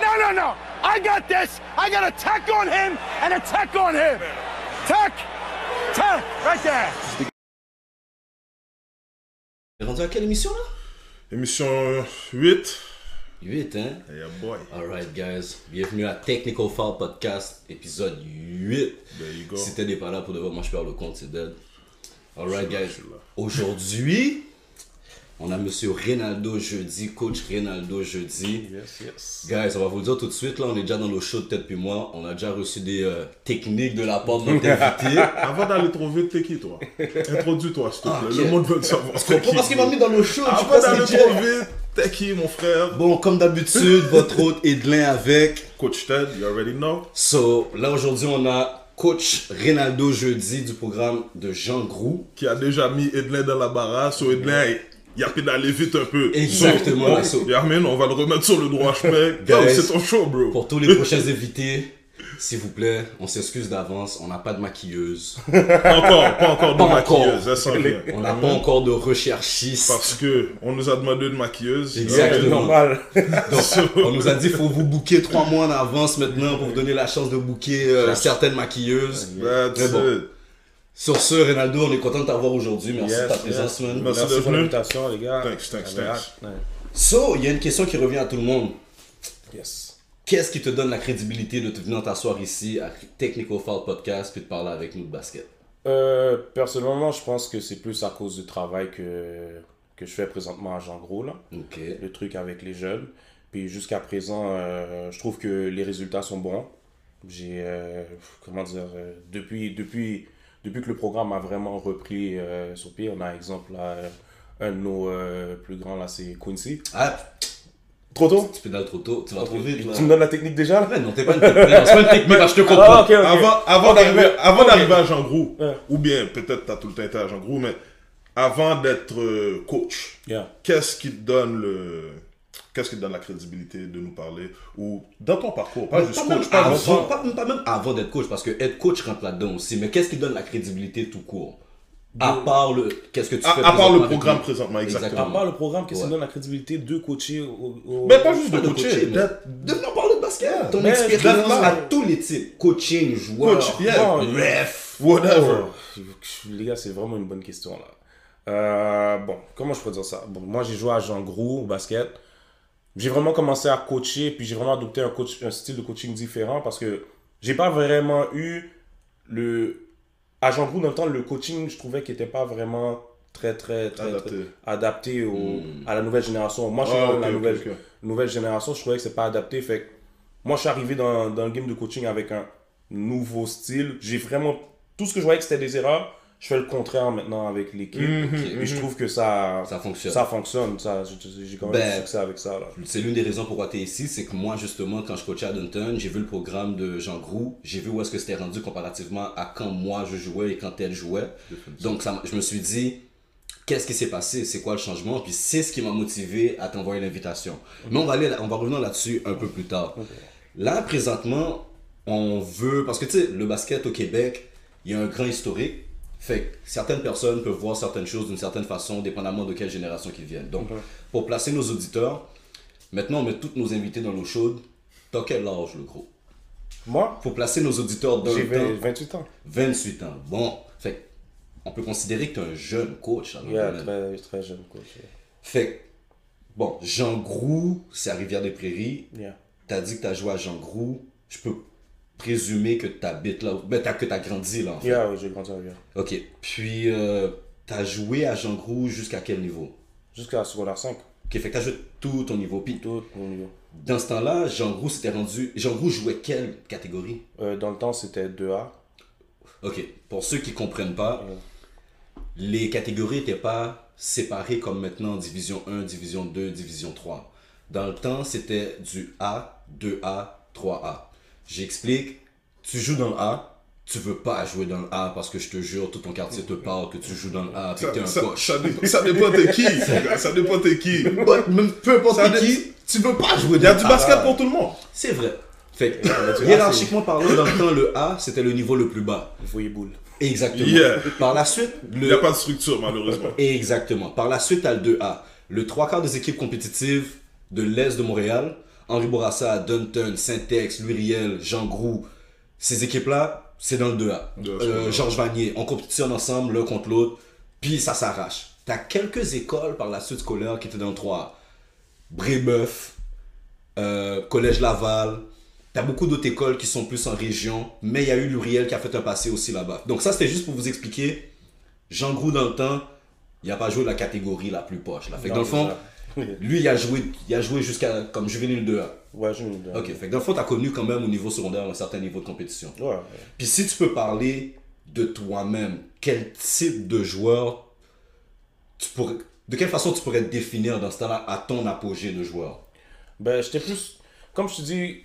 No, no, no. I got this. I got a tech on him and a tech on him. Tech. Tech. Right there. T'es rendu à quelle émission là? Émission 8. 8, hein? Yeah, boy. Alright, guys. Bienvenue à Technical Foul Podcast, épisode 8. There you go. Si t'es pas là pour de vrai, moi je perds le compte, c'est dead. Alright, guys. Aujourd'hui, on a monsieur Reynaldo Jeudi, coach Reynaldo Jeudi. Yes, yes. Guys, on va vous le dire tout de suite, là, on est déjà dans nos shows de tête puis moi. On a déjà reçu des euh, techniques de la part de notre invité. Avant d'aller trop vite, t'es qui toi? Introduis-toi, s'il te plaît. Ah, ok. Le monde veut le savoir. Je comprends parce qu'il m'a mis dans shows, tu Avant d'aller trop vite, t'es qui, mon frère? Bon, comme d'habitude, votre hôte Edlin avec. Coach Ted, you already know. So, là aujourd'hui, on a coach Reynaldo Jeudi du programme de Jean Groux. Qui a déjà mis Edlin dans la barasse. So Edlin, il a vite un peu. Exactement, Yarmin, on va le remettre sur le droit chemin. C'est ton show, bro. Pour tous les prochains invités, s'il vous plaît, on s'excuse d'avance, on n'a pas de maquilleuse. Encore, pas encore de Pas maquilleuse. encore. Ça. On n'a pas encore de recherchiste. Parce que on nous a demandé de maquilleuse. Exactement. normal. Donc, on nous a dit faut vous booker trois mois en avance maintenant pour vous donner la chance de booker euh, certaines maquilleuses. That's Mais bon. it. Sur ce, Reynaldo, on est content de t'avoir aujourd'hui. Merci de ta présence, man. Merci Merci d'être pour l'invitation, les gars. Thanks, thanks, thanks. So, il y a une question qui revient à tout le monde. Yes. Qu'est-ce qui te donne la crédibilité de te venir t'asseoir ici à Technical Foul Podcast puis de parler avec nous de basket? Euh, personnellement, je pense que c'est plus à cause du travail que, que je fais présentement à Jean Gros, là. Ok. Le truc avec les jeunes. Puis jusqu'à présent, euh, je trouve que les résultats sont bons. J'ai, euh, comment dire, euh, depuis, depuis, depuis que le programme a vraiment repris euh, sur pied, on a exemple là, un de nos euh, plus grands là, c'est Quincy. Ah, Trop tôt? tu pédales trop tôt, tu vas trop vite. Tu me donnes la technique déjà là? Ouais, non, t'es pas une technique, non, c'est pas une technique, là, je te comprends. Ah. Avant, d'arriver, à Jean Groux, Ouais. ou bien peut-être t'as tout le temps été à Jean Groux, mais avant d'être euh, coach, Yeah. qu'est-ce qui te donne le, qu'est-ce qui te donne la crédibilité de nous parler ou dans ton parcours, pas juste même coach, pas avant, pas, pas même avant d'être coach, parce que être coach rentre là-dedans aussi. Mais qu'est-ce qui donne la crédibilité tout court? À part le. Qu'est-ce que tu à, fais à part présentement le programme présentement, À exactement. part le programme, qu'est-ce qui Ouais. donne la crédibilité de coacher au, au- Mais pas juste de Pas de coacher, coacher, mais d'être- de venir parler de basket. Ton Mais expérience là. à tous les types. Coaching, joueur, Coach, yeah. Ref. whatever. Oh, les gars, c'est vraiment une bonne question là. Euh, bon, comment je peux dire ça? Bon, Moi, j'ai joué à Jean Gros au basket. J'ai vraiment commencé à coacher, puis j'ai vraiment adopté un, coach, un style de coaching différent parce que j'ai pas vraiment eu le. À Jean Gros, dans le temps, le coaching, je trouvais qu'il était pas vraiment très, très, très Adapté. très adapté au, Hmm. à la nouvelle génération. Moi, je suis Ah, ok, la nouvelle, nouvelle génération, je trouvais que c'est pas adapté. Fait que moi, je suis arrivé dans, dans le game de coaching avec un nouveau style. J'ai vraiment. Tout ce que je voyais que c'était des erreurs, je fais le contraire maintenant avec l'équipe. Mhm, Et je trouve que ça, Ça fonctionne. ça fonctionne. Ça, j'ai quand même Ben, du succès avec ça. Là. C'est l'une des raisons pourquoi tu es ici, c'est que moi, justement, quand je coachais à Dunton, j'ai vu le programme de Jean Groux, j'ai vu où est-ce que c'était rendu comparativement à quand moi je jouais et quand elle jouait. Donc, ça, je me suis dit, qu'est-ce qui s'est passé, c'est quoi le changement, puis c'est ce qui m'a motivé à t'envoyer l'invitation. Mais on va, aller, on va revenir là-dessus un peu plus tard. Là, présentement, on veut, parce que tu sais, le basket au Québec, il y a un grand historique. Fait que certaines personnes peuvent voir certaines choses d'une certaine façon, dépendamment de quelle génération qu'ils viennent. Donc, pour placer nos auditeurs, maintenant on met tous nos invités dans l'eau chaude. T'as quel âge, le gros? Moi, Pour placer nos auditeurs dans j'ai le 20 temps, 28 ans. 28 ans. Bon, fait que on peut considérer que t'es un jeune coach. Le Yeah, très, très jeune coach. Fait que, bon, Jean Groux, c'est à Rivière-des-Prairies. Yeah. T'as dit que t'as joué à Jean Groux. Je peux présumer que t'habites là. Ben, t'as, que t'as grandi là, en fait. Yeah, oui, j'ai grandi à Rivière. Ok. Puis, euh, t'as joué à Jean Groux jusqu'à quel niveau? Jusqu'à la secondaire 5. Ok, fait que t'as joué tout ton niveau. Puis, Tout mon niveau. dans ce temps-là, Jean Groux s'était rendu. Jean Groux jouait quelle catégorie? Euh, dans le temps, c'était 2A. Ok, pour ceux qui comprennent pas, Ouais. les catégories n'étaient pas séparées comme maintenant division 1, division 2, division 3. Dans le temps, c'était du A, 2A, 3A. J'explique, tu joues dans le A, tu veux pas jouer dans le A parce que je te jure, tout ton quartier te parle que tu joues dans le A, puis que t'es un Ça, ça, coach. ça dépend, ça dépend t'es qui, ça dépend t'es qui. Même peu importe Ça t'es dé- qui, tu veux pas jouer Il y a dans du le A. basket pour tout le monde. C'est vrai. Fait que, hiérarchiquement parlant, dans le temps, le A, c'était le niveau le plus bas. Il faut y boule. Exactement. Yeah. Par la suite, Il le n'y a pas de structure, malheureusement. Exactement. Par la suite, tu as le 2A. Le trois quarts des équipes compétitives de l'Est de Montréal. Henri Bourassa, Dunton, Saint-Ex, Luriel, Jean Groux, ces équipes-là, c'est dans le 2A. Deux A, Euh, Georges Vanier, on compétitionne ensemble l'un contre l'autre, puis ça s'arrache. T'as quelques écoles par la suite scolaire qui étaient dans le 3A. Brébeuf, euh, Collège Laval. T'as beaucoup d'autres écoles qui sont plus en région, mais il y a eu Luriel qui a fait un passé aussi là-bas. Donc ça, c'était juste pour vous expliquer. Jean Groux, dans le temps, il n'a pas joué la catégorie la plus poche. Là. Fait que Non, dans le fond, ça. lui, il a joué, il a joué jusqu'à comme juvénile 2A. Ouais, je me Ok, fait que dans le fond, t'as connu quand même au niveau secondaire un certain niveau de compétition. Ouais. Puis si tu peux parler de toi-même, quel type de joueur tu pourrais, de quelle façon tu pourrais te définir dans ce temps-là à ton apogée de joueur? Ben, j'étais plus. Comme je te dis,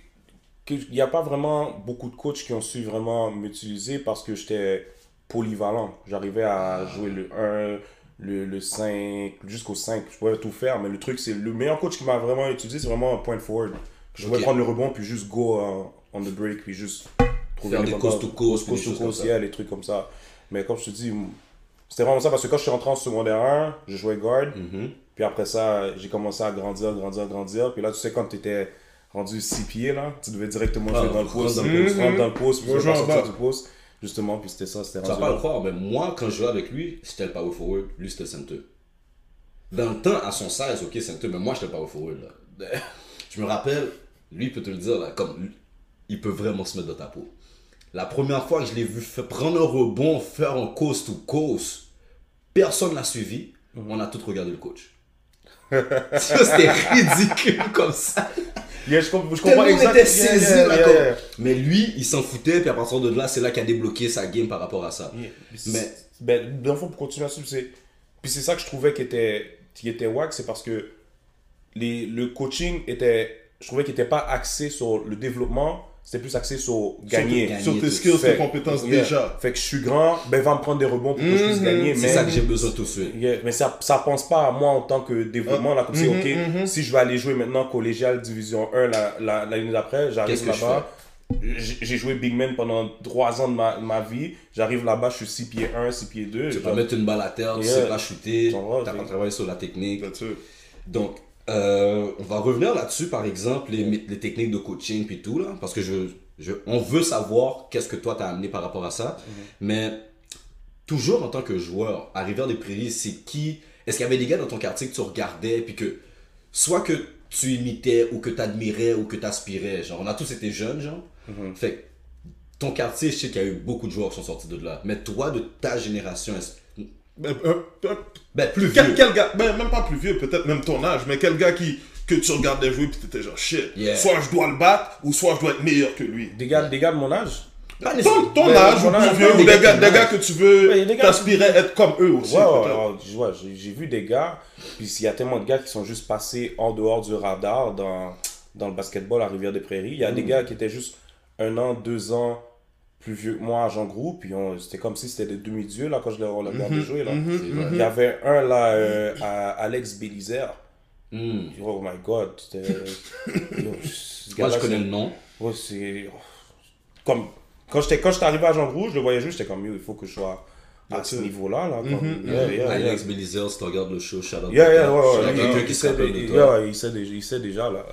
qu'il n'y a pas vraiment beaucoup de coachs qui ont su vraiment m'utiliser parce que j'étais polyvalent. J'arrivais à jouer le 1, le, le 5, jusqu'au 5. Je pouvais tout faire, mais le truc, c'est le meilleur coach qui m'a vraiment utilisé, c'est vraiment un point forward. Je pouvais Ok. prendre le rebond, puis juste go euh, on the break, puis juste trouver Faire des coast to coast, coast to coast, yeah, les trucs comme ça. Mais comme je te dis, c'était vraiment ça parce que quand je suis rentré en secondaire 1, je jouais guard. Mhm. Puis après ça, j'ai commencé à grandir, grandir, grandir. Puis là, tu sais, quand tu étais rendu 6 pieds, là, tu devais directement Ah, jouer dans le poste. dans le poste. dans le poste, bas. du poste. Justement, puis c'était ça, c'était Tu vas pas le croire, mais moi, quand je jouais avec lui, c'était le power forward, lui c'était le center. Dans le temps, à son 16, ok, center, mais moi j'étais le power forward. Là. Je me rappelle, lui il peut te le dire, là, comme il peut vraiment se mettre dans ta peau. La première fois que je l'ai vu prendre un rebond, faire un coast to coast, personne l'a suivi, on a tous regardé le coach. Ça, c'était ridicule comme ça. Yeah, je, comp- je comprends exactement. était saisi, Yeah, yeah. Mais lui, il s'en foutait, puis à partir de là, c'est là qu'il a débloqué sa game par rapport à ça. Yeah. Mais- Ben, dans le fond, pour continuer là-dessus, c'est. Puis c'est ça que je trouvais qui était, qui était wack, c'est parce que les, le coaching était. Je trouvais qu'il n'était pas axé sur le développement, c'était plus axé sur gagner. Sur tes skills, Fait- tes compétences Yeah. déjà. Fait que je suis grand, ben va me prendre des rebonds pour que je puisse Mhm. gagner. C'est ça que j'ai besoin tout de suite. Yeah, mais ça ça pense pas à moi en tant que développement. Là, comme si, Mhm, ok, mhm. si je vais aller jouer maintenant collégial division 1 la- la- l'année d'après, j'arrive là-bas. J'ai joué Big Man pendant 3 ans de ma, ma vie. J'arrive là-bas, je suis 6 pieds 1, 6 pieds 2. Tu peux pas mettre une balle à terre, tu Yeah. sais pas shooter, t'as pas travaillé sur la technique. Donc, euh, on va revenir là-dessus, par exemple, les, les techniques de coaching puis tout, là, parce que je, je, on veut savoir qu'est-ce que toi t'as amené par rapport à ça. Mais toujours en tant que joueur, à Rivière-des-Prairies, c'est qui Est-ce qu'il y avait des gars dans ton quartier que tu regardais puis que soit que tu imitais ou que tu admirais ou que tu aspirais Genre, on a tous été jeunes, genre. Fait que ton quartier, je sais qu'il y a eu beaucoup de joueurs qui sont sortis de là. Mais toi, de ta génération, est-ce- Ben, euh, euh, ben, plus quel, vieux. quel gars, ben, même pas plus vieux, peut-être même ton âge, mais quel gars qui, que tu regardais jouer puis t'étais genre shit. Yeah. Soit je dois le battre ou soit je dois être meilleur que lui. Des gars, des gars de mon âge? Pas Ton, ton Ben, âge ou plus vieux, des ou gars des gars, de des gars que tu veux, Ouais, t'aspirais être comme eux aussi. Ouais, ouais, peut-être. ouais, ouais, j'ai j'ai vu des gars, puis il y a tellement de gars qui sont juste passés en dehors du radar dans, dans le basketball à Rivière-des-Prairies. Il y a Mm. des gars qui étaient juste un an, deux ans plus vieux que moi à Jean Gros, puis on- c'était comme si c'était des demi-dieux là quand je les on les Mm-hmm. regardais jouer. Là. C'est vrai. Il y avait un là, euh, à Alex Bélizer. Hmm. Oh my god, c'était. Yo, Moi, je connais le nom. C'est. Comme. Quand j'étais quand j'étais arrivé à Jean Gros, je le voyais juste, j'étais comme, il faut que je sois à ce niveau-là. Là, comme, Mhm, yeah, yeah, yeah. Alex Belizer, si tu regardes le show, shout out. Yeah, yeah, ouais, Il y a ouais. quelqu'un Il, qui sait, rappelle dé- de toi. yeah, il, sait, déjà- il sait déjà, là.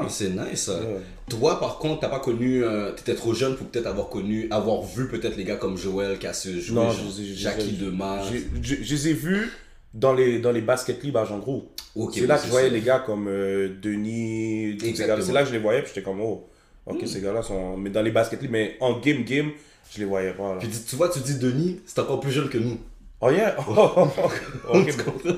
Ah, c'est nice. Yeah. Toi, par contre, t'as pas connu. euh, T'étais trop jeune pour peut-être avoir connu, avoir vu peut-être les gars comme Joël, Cassius, jouer, Non, je les ai- je- Jackie je- Demas. J'ai- Je je les ai vus dans les, dans les basket libres à Jean Gros. C'est là que je voyais ça. les gars comme euh, Denis. C'est là que je les voyais, puis j'étais comme, oh, ok, ces gars-là sont. Mais dans les basket libres, mais en game-game, je les voyais pas. Là. Puis tu vois, tu dis Denis, c'est encore plus jeune que nous. Oh yeah! ok, bon.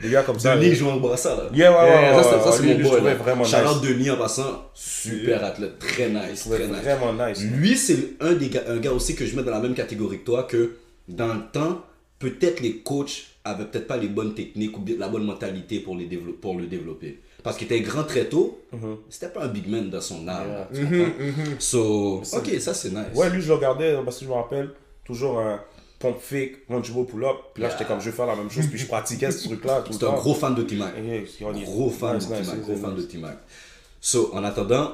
Des gars comme ça. Denis joue en brassard là. Yeah, ouais, ouais, ça, ouais, c'est- ça, c'est mon boy. là. vraiment out nice. Denis en passant, super athlète, très nice, très vraiment nice. Lui, c'est un des gars, un gars aussi que je mets dans la même catégorie que toi, que dans le temps, peut-être les coachs avaient peut-être pas les bonnes techniques ou la bonne mentalité les pour le développer. Parce qu'il était grand très tôt, Mhm. c'était pas un big man dans son âme. Yeah. là, tu comprends? So, ok, ça c'est nice. Ouais, lui, je le regardais parce que je me rappelle toujours un pompe fake, dribble pull-up. Puis là, Yeah. j'étais comme, je vais faire la même chose. Puis je pratiquais ce truc-là C'est un gros fan de T-Mac. Yeah, y est- Gros fan Nice, de nice, T-Mac. nice, Gros fan de. T-Mac. So, en attendant,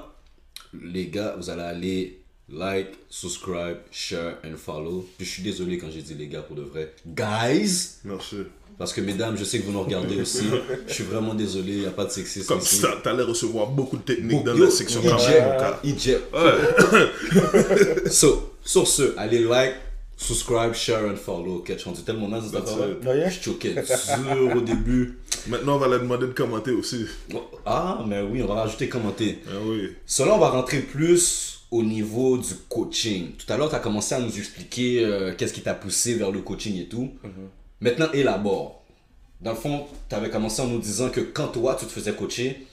les gars, vous allez aller like, subscribe, share and follow. Puis je suis désolé quand j'ai dit les gars pour de vrai. Guys, Merci. Parce que mesdames, je sais que vous nous regardez aussi. Je suis vraiment désolé, il n'y a pas de sexisme Comme ici. ça, t'allais recevoir beaucoup de techniques dans Yo, la section il jette. so, sur ce, allez like, subscribe, share and follow. Ok, je suis tellement naze cette. Oh, yeah? Je choquais dur au début. Maintenant, on va leur demander de commenter aussi. Ah, mais oui, on va rajouter commenter. Ah oui. Cela, on va rentrer plus au niveau du coaching. Tout à l'heure, tu as commencé à nous expliquer euh, qu'est-ce qui t'a poussé vers le coaching et tout. Maintenant, élabore. Dans le fond, tu avais commencé en nous disant que quand toi, tu te faisais coacher,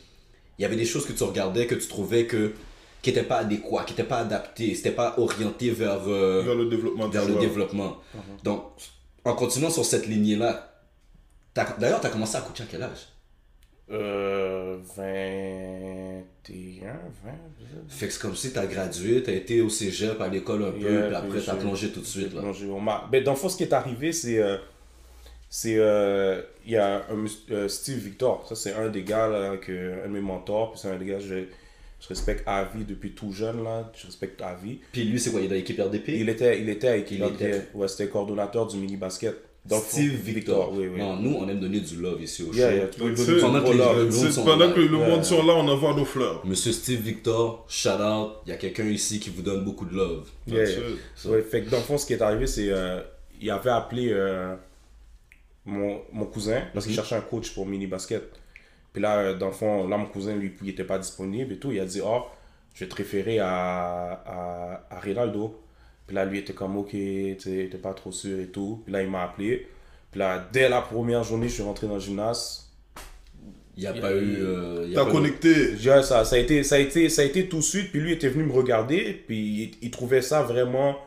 il y avait des choses que tu regardais, que tu trouvais que qui n'étaient pas adéquats, qui n'étaient pas adaptés, c'était pas orienté vers, euh, Vers le développement vers le joueur. développement. Donc, en continuant sur cette lignée-là, t'as- d'ailleurs, tu as commencé à coacher à quel âge? Euh, 21, 20. Fait que c'est comme si tu as gradué, tu as été au cégep, à l'école un peu, puis après puis tu as j'ai- plongé tout de suite. Là. Non, j'ai- on m'a- Ben, dans le fond, ce qui est arrivé, c'est. euh, c'est. euh, Il y a un, euh, Steve Victor. Ça, c'est un des gars, là, que, un de mes mentors. Puis c'est un des gars que je, je respecte à vie depuis tout jeune. Là, je respecte à vie. Puis lui, c'est quoi? Il est dans l'équipe RDP Il était, il était avec Il il était. était, ouais, c'était coordonnateur du mini basket. Fond, Steve Victor. oui, oui. Non, nous, on aime donner du love ici au Yeah, show. yeah, pendant que le monde sont Pendant là. que le Ouais. monde sont là, on envoie nos fleurs. Monsieur Steve Victor, shout out. Il y a quelqu'un ici qui vous donne beaucoup de love. Yeah, yeah. it. Ouais, fait que dans le fond, ce qui est arrivé, c'est euh, il avait appelé euh, mon, mon cousin parce qu'il cherchait un coach pour mini basket. Puis là, euh, dans le fond, là, mon cousin, lui, il était pas disponible et tout. Il a dit, oh, je vais te référer à, à, à Rinaldo. Puis là, lui était comme, ok, il était pas trop sûr et tout. Puis là, il m'a appelé. Puis là, dès la première journée, je suis rentré dans le gymnase. Il n'y a Il- pas eu. euh, il T'as eu- connecté. Dirais ça, ça a été, ça a été, ça a été tout de suite. Puis lui était venu me regarder. Puis il, il trouvait ça vraiment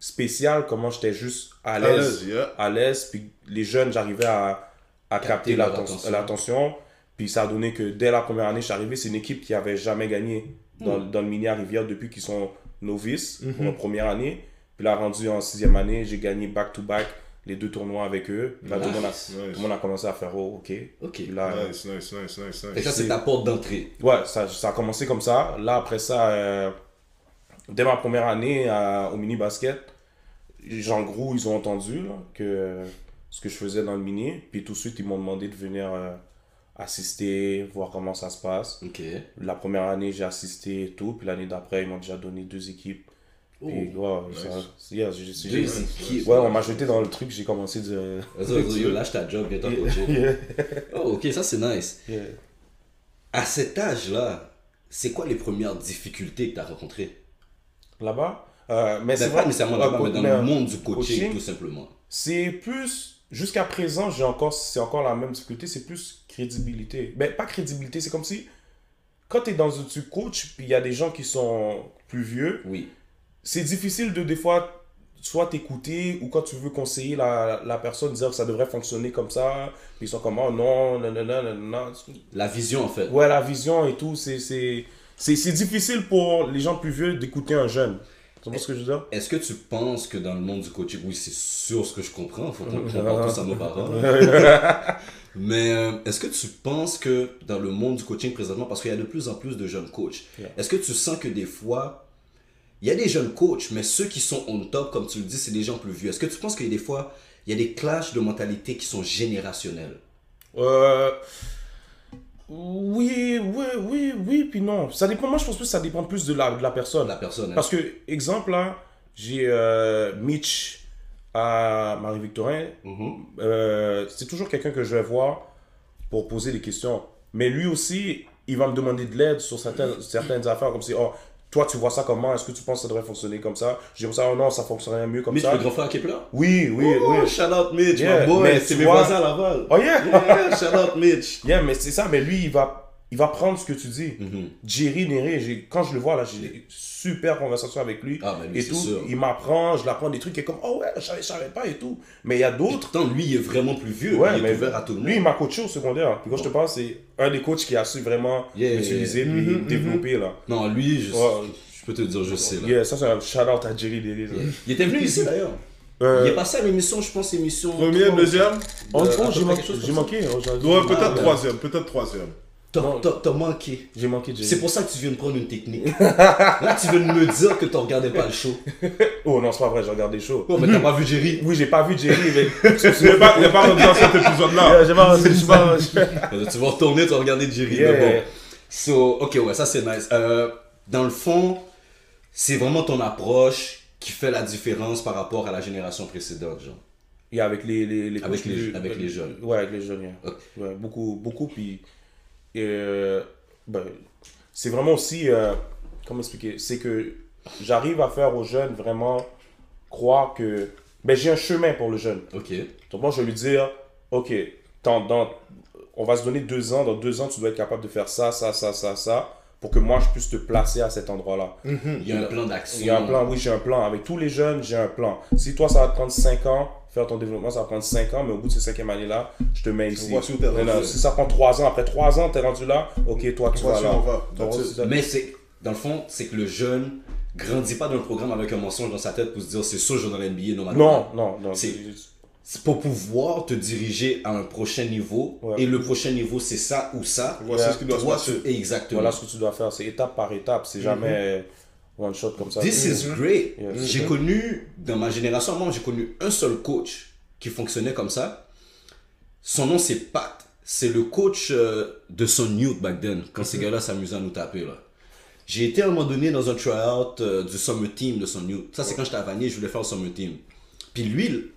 spécial, comment j'étais juste à À l'aise. yeah. à l'aise, puis les jeunes, j'arrivais à, à capter l'attention. Puis ça a donné que dès la première année, je suis arrivé, c'est une équipe qui avait jamais gagné dans, Hmm. dans le mini à Rivière depuis qu'ils sont novices pour la première année. Puis là, rendu en sixième année, j'ai gagné back-to-back les deux tournois avec eux. Là, tout, le monde a, Nice. tout le monde a commencé à faire oh, OK. Ok. Là, Nice, nice, nice, nice, nice. ça, c'est ta porte d'entrée. Ouais, ça, ça a commencé comme ça. Là, après ça, euh, dès ma première année à- au mini basket, Jean Gros, ils ont entendu là, que ce que je faisais dans le mini. Puis tout de suite, ils m'ont demandé de venir euh, assister, voir comment ça se passe. Ok. La première année, j'ai assisté et tout. Puis l'année d'après, ils m'ont déjà donné deux équipes. Ça- yeah, j'ai- Deux équipes. Ouais, on m'a jeté dans le truc, j'ai commencé de. Vas-y, lâche ta job, viens t'en. Yeah. Oh, ok, ça c'est nice. Yeah. À cet âge-là, c'est quoi les premières difficultés que tu as rencontrées? Là-bas. Euh, mais c'est vrai. Pas nécessairement là-bas, mais dans mais, le monde du coaching, coaching, tout simplement. C'est plus. Jusqu'à présent, j'ai encore, c'est encore la même difficulté, c'est plus crédibilité. Ben, pas crédibilité, c'est comme si. Quand tu es dans un tu coach, puis il y a des gens qui sont plus vieux, Oui. c'est difficile de des fois soit t'écouter ou quand tu veux conseiller la, la personne, dire que ça devrait fonctionner comme ça, puis ils sont comme oh non, non, non, non, non, non. La vision, en fait. Ouais, la vision et tout, c'est, c'est, difficile pour les gens plus vieux d'écouter un jeune. Tu ce que je veux dire? Est-ce que tu penses que dans le monde du coaching, oui, c'est sûr ce que je comprends, faut qu'on comprenne tous à nos parents. Mais euh, est-ce que tu penses que dans le monde du coaching présentement, parce qu'il y a de plus en plus de jeunes coachs, Yeah. est-ce que tu sens que des fois, il y a des jeunes coachs, mais ceux qui sont on top, comme tu le dis, c'est des gens plus vieux. Est-ce que tu penses qu'il y a des fois, il y a des clashs de mentalité qui sont générationnels? Euh, oui, oui, oui, oui, puis non. Ça dépend, moi je pense que ça dépend plus de la, de la personne. La personne. hein? Parce que, exemple là, j'ai euh, Mitch à Marie-Victorin. Mhm. Euh, c'est toujours quelqu'un que je vais voir pour poser des questions. Mais lui aussi, il va me demander de l'aide sur certaines, certaines affaires, comme si, oh, toi tu vois ça comment, est-ce que tu penses que ça devrait fonctionner comme ça? Je dis ça, oh non, ça fonctionnerait mieux comme Mitch, ça. le grand frère là Oui, oui, Oh, oui. shout out Mitch, Yeah, my boy, c'est mes vois- voisins à Laval. Oh yeah Yeah, shout out Mitch. Yeah, mais c'est ça, mais lui, il va, il va prendre ce que tu dis. Mhm. Jerry Néré, j'ai- quand je le vois là, j'ai des super conversations avec lui. Ah, ben lui, et tout. sûr. Il m'apprend, je l'apprends des trucs est comme, oh ouais, je savais, je savais pas et tout. Mais il y a d'autres. Pourtant, lui, il est vraiment plus vieux. Ouais, il est mais ouvert à tout le monde. lui, il m'a coaché au secondaire. Puis quand je te parle, c'est un des coachs qui a su vraiment Yeah, utiliser yeah, puis Mhm, développer là. Non, lui, je, Ouais. je peux te dire, je sais. Là. Yeah, ça c'est un shout out à Jerry Néré. Il était venu ici d'ailleurs. Euh, Il est passé à l'émission, je pense, émission. Première, deuxième oh, Euh, j'ai manqué. J'ai manqué. Ah, peut-être ouais. troisième, peut-être troisième. T'as Non. t'as- t'as manqué. J'ai manqué Jerry. C'est pour ça que tu viens de prendre une technique. Là, tu viens de me dire que tu regardais pas le show. Oh non, c'est pas vrai, j'ai regardé chaud. Oh, mais t'as pas vu Jerry. Oui, j'ai pas vu Jerry, mais. Il n'est pas, pas rendu dans cet épisode-là. Yeah, j'ai pas. j'ai pas- tu vas retourner, tu vas regarder Jerry. Yeah. Mais bon. So, ok, ouais, ça c'est nice. Euh, dans le fond, c'est vraiment ton approche qui fait la différence par rapport à la génération précédente, genre. Et avec les, les, les Avec les- plus- avec les jeunes. Ouais, avec les jeunes, yeah. Ok. Ouais, beaucoup, beaucoup. Puis, euh, ben, c'est vraiment aussi, euh, comment expliquer, c'est que j'arrive à faire aux jeunes vraiment croire que, ben, j'ai un chemin pour le jeune. Ok. Donc moi, je vais lui dire, ok, dans, dans- on va se donner deux ans, dans deux ans, tu dois être capable de faire ça, ça, ça, ça, ça, pour que moi, je puisse te placer à cet endroit-là. Il y a un plan d'action. Il y a un plan, oui, j'ai un plan. Avec tous les jeunes, j'ai un plan. Si toi, ça va te prendre 5 ans, faire ton développement, ça va prendre 5 ans, mais au bout de ces cinquième année-là, je te mets ici. Rendu. si ça prend 3 ans, après 3 ans, t'es rendu là, ok, toi, tu vas là. va. Ça. Mais c'est, dans le fond, c'est que le jeune grandit pas dans le programme avec un mensonge dans sa tête pour se dire c'est sûr je vais dans l'NBA normalement. Non, non, non. C'est- C'est pour pouvoir te diriger à un prochain niveau. Ouais. Et le prochain niveau, c'est ça ou ça. Voici Yeah. ce qui doit se passer. Exactement. Voilà ce que tu dois faire. C'est étape par étape. C'est jamais one shot comme ça. This is great. Yes. J'ai connu, dans ma génération, moi, j'ai connu un seul coach qui fonctionnait comme ça. Son nom, c'est Pat. C'est le coach euh, de son youth back then, quand ces gars-là s'amusaient à nous taper. là. J'ai été à un moment donné dans un tryout euh, du Summer Team de son youth. Ça, c'est quand j'étais à Vanier, je voulais faire le Summer Team. Puis lui,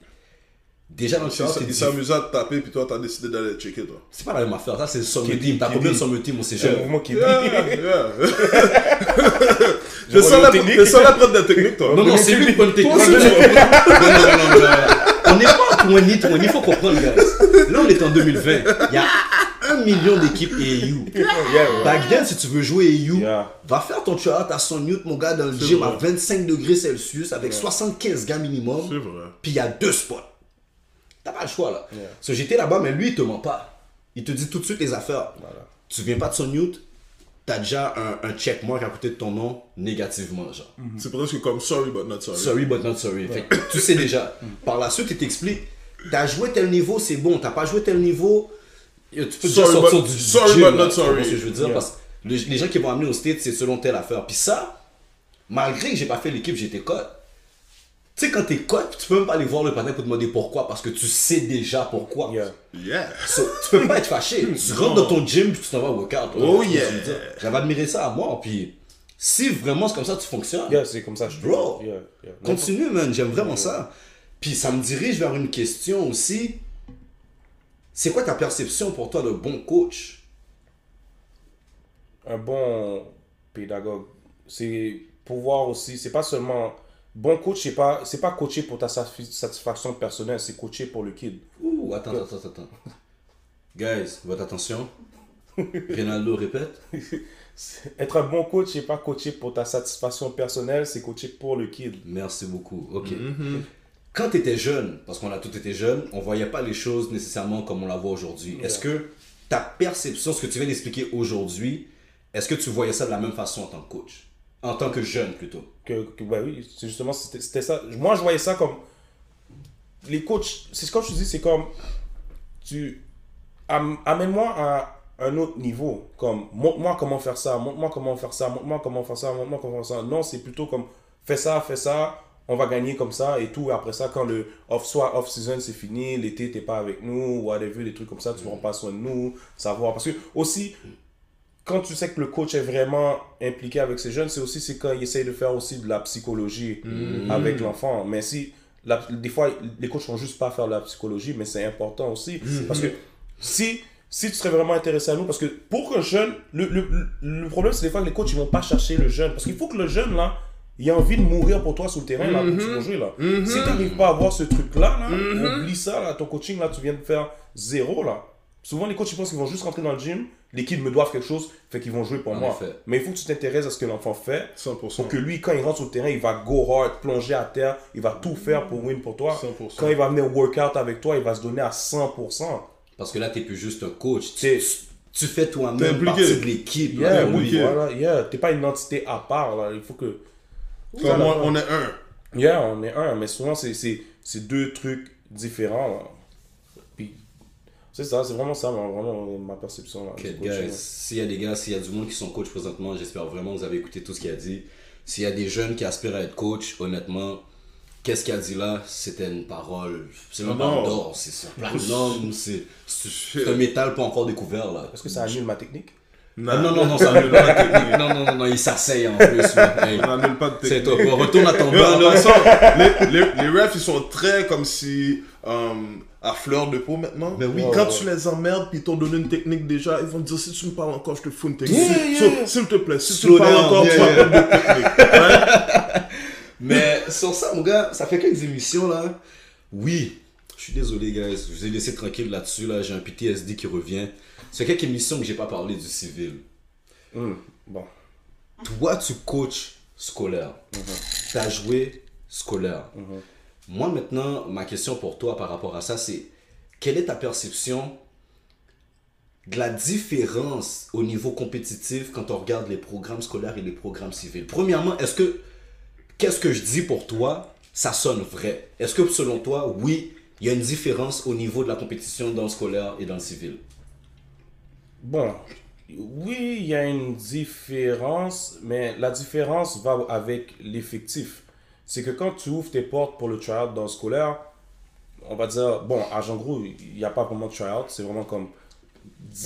déjà dans le tryout, il s'amusait à te taper, puis toi, t'as décidé d'aller checker, toi. c'est pas la même affaire. Ça, c'est le Summer Team. T'as combien de Summer Team? Au C'est un cégep? mouvement qui Yeah, yeah. Je sens la technique. je sens la preuve de la technique, toi. Non, non, c'est lui qui prend technique. Non, non, non. On n'est pas à 20, 20, faut comprendre, guys. Là, on est en 2020. Il y a un million d'équipes AU. Yeah, ouais. Back then, si tu veux jouer AU, Yeah. va faire ton tryout à son youth, mon gars, dans le gym à 25 degrés Celsius avec 75 gars minimum. C'est vrai. Puis il y a deux spots. T'as pas le choix, là. So, j'étais là-bas, mais lui, il te ment pas. Il te dit tout de suite les affaires. Tu viens pas de son youth, t'as déjà un, un checkmark à côté de ton nom négativement, genre. C'est presque comme sorry, but not sorry. Sorry but not sorry. Fait que tu sais déjà. Par la suite, il t'explique. T'as joué tel niveau, c'est bon. T'as pas joué tel niveau, tu peux déjà Sorry, sortir but- du, sorry, gym, but not sorry. ce que je veux dire? Yeah. Parce que le- les gens qui vont amener au state, c'est selon telle affaire. Puis ça, malgré que j'ai pas fait l'équipe, j'étais cote. Tu sais, quand t'es cote, tu peux même pas aller voir le patin pour te demander pourquoi, parce que tu sais déjà pourquoi. Yeah. Yeah. So, tu peux pas être fâché. Tu rentres dans ton gym puis tu t'en vas au workout. Oh yeah. J'avais admiré ça à moi. Puis si vraiment c'est comme ça que tu fonctionnes, Yeah, c'est comme ça. Je Bro. Yeah, yeah. Continue, man. J'aime vraiment ça. Puis ça me dirige vers une question aussi. C'est quoi ta perception pour toi de bon coach? un bon pédagogue, c'est pouvoir aussi, c'est pas seulement bon coach, c'est pas c'est pas coacher pour ta satisfaction personnelle, c'est coacher pour le kid. Ouh, attends, attends, attends, attends. Guys, votre attention. Ronaldo répète. Être un bon coach, c'est pas coacher pour ta satisfaction personnelle, c'est coacher pour le kid. Merci beaucoup. Ok. Quand tu étais jeune, parce qu'on a tous été jeunes, on voyait pas les choses nécessairement comme on la voit aujourd'hui. Est-ce que ta perception, ce que tu viens d'expliquer aujourd'hui, est-ce que tu voyais ça de la même façon en tant que coach? En tant que jeune plutôt. Que, que- bah oui, justement c'était ça. Moi, je voyais ça comme les coachs. C'est ce que je te dis, c'est comme tu am- amène-moi à un autre niveau. Comme montre-moi comment faire ça, montre-moi comment faire ça, montre-moi comment faire ça, montre-moi comment faire ça. Non, c'est plutôt comme fais ça, fais ça. On va gagner comme ça et tout. Après ça, quand le off soit off season c'est fini, l'été t'es pas avec nous, whatever, des trucs comme ça, tu prends pas soin de nous, savoir. Parce que aussi, quand tu sais que le coach est vraiment impliqué avec ces jeunes, c'est aussi c'est quand il essaye de faire aussi de la psychologie avec l'enfant. Mais si, la- des fois, les coachs vont juste pas faire de la psychologie, mais c'est important aussi. Parce que si, si tu serais vraiment intéressé à nous, parce que pour un jeune, le, le, le problème c'est des fois que les coachs ils vont pas chercher le jeune. Parce qu'il faut que le jeune là, il a envie de mourir pour toi sur le terrain là, pour jouer là. Si tu n'arrives pas à avoir ce truc là, là oublie ça là, ton coaching là, tu viens de faire zéro là. Souvent, les coachs, ils pensent qu'ils vont juste rentrer dans le gym, les kids me doivent quelque chose, fait qu'ils vont jouer pour En moi. effet. Mais il faut que tu t'intéresses à ce que l'enfant fait, 100%. pour que lui, quand il rentre sur le terrain, il va go hard, plonger à terre, il va tout faire pour win pour toi. 100%. Quand il va venir workout avec toi, il va se donner à 100%. Parce que là, t'es plus juste un coach. Tu, tu fais toi-même partie de l'équipe. Yeah, oui, voilà, yeah. T'es pas une entité à part, là. Il faut que. Comme on, on est un. Yeah, on est un, mais souvent, c'est- c'est c'est deux trucs différents, là. C'est ça, c'est vraiment ça, ma- vraiment ma perception. S'il y a des gars, s'il y a du monde qui sont coach présentement, j'espère vraiment que vous avez écouté tout ce qu'il a dit. S'il y a des jeunes qui aspirent à être coach, honnêtement, qu'est-ce qu'il a dit là? C'était une parole. C'est même pas d'or, c'est c'est un platinum, c'est un métal pas encore découvert là. Est-ce que ça annule ma technique? Ah, non, non, non, ça annule pas la technique. Non, non, non, non, il s'asseye en plus. Hey, On n'annule pas de C'est toi, retourne à ton banc. les, les, les refs, ils sont très comme si euh, à fleur de peau maintenant. Ben oui. Quand Ouais, tu les emmerdes, puis ils t'ont donné une technique déjà, ils vont te dire si tu me parles encore, je te fous une technique. Yeah, yeah, so- yeah. S'il te plaît, si Slow tu me parles encore, yeah, tu yeah. m'appelles de technique. Ouais? Mais sur ça, mon gars, ça fait quelques émissions là. Oui, je suis désolé, guys. Je vous ai laissé tranquille là-dessus. Là. J'ai un PTSD qui revient. C'est quelques émissions que j'ai pas parlé du civil. Hum, Bon. Toi, tu coaches scolaire. Tu as joué scolaire. Moi, maintenant, ma question pour toi par rapport à ça, c'est quelle est ta perception de la différence au niveau compétitif quand on regarde les programmes scolaires et les programmes civils? Premièrement, est-ce que, qu'est-ce que je dis pour toi, ça sonne vrai? Est-ce que selon toi, oui, il y a une différence au niveau de la compétition dans le scolaire et dans le civil Bon, oui, il y a une différence, mais la différence va avec l'effectif. C'est que quand tu ouvres tes portes pour le tryout dans le scolaire, on va dire, bon, à Jean Gros, il n'y a pas vraiment de tryout, c'est vraiment comme.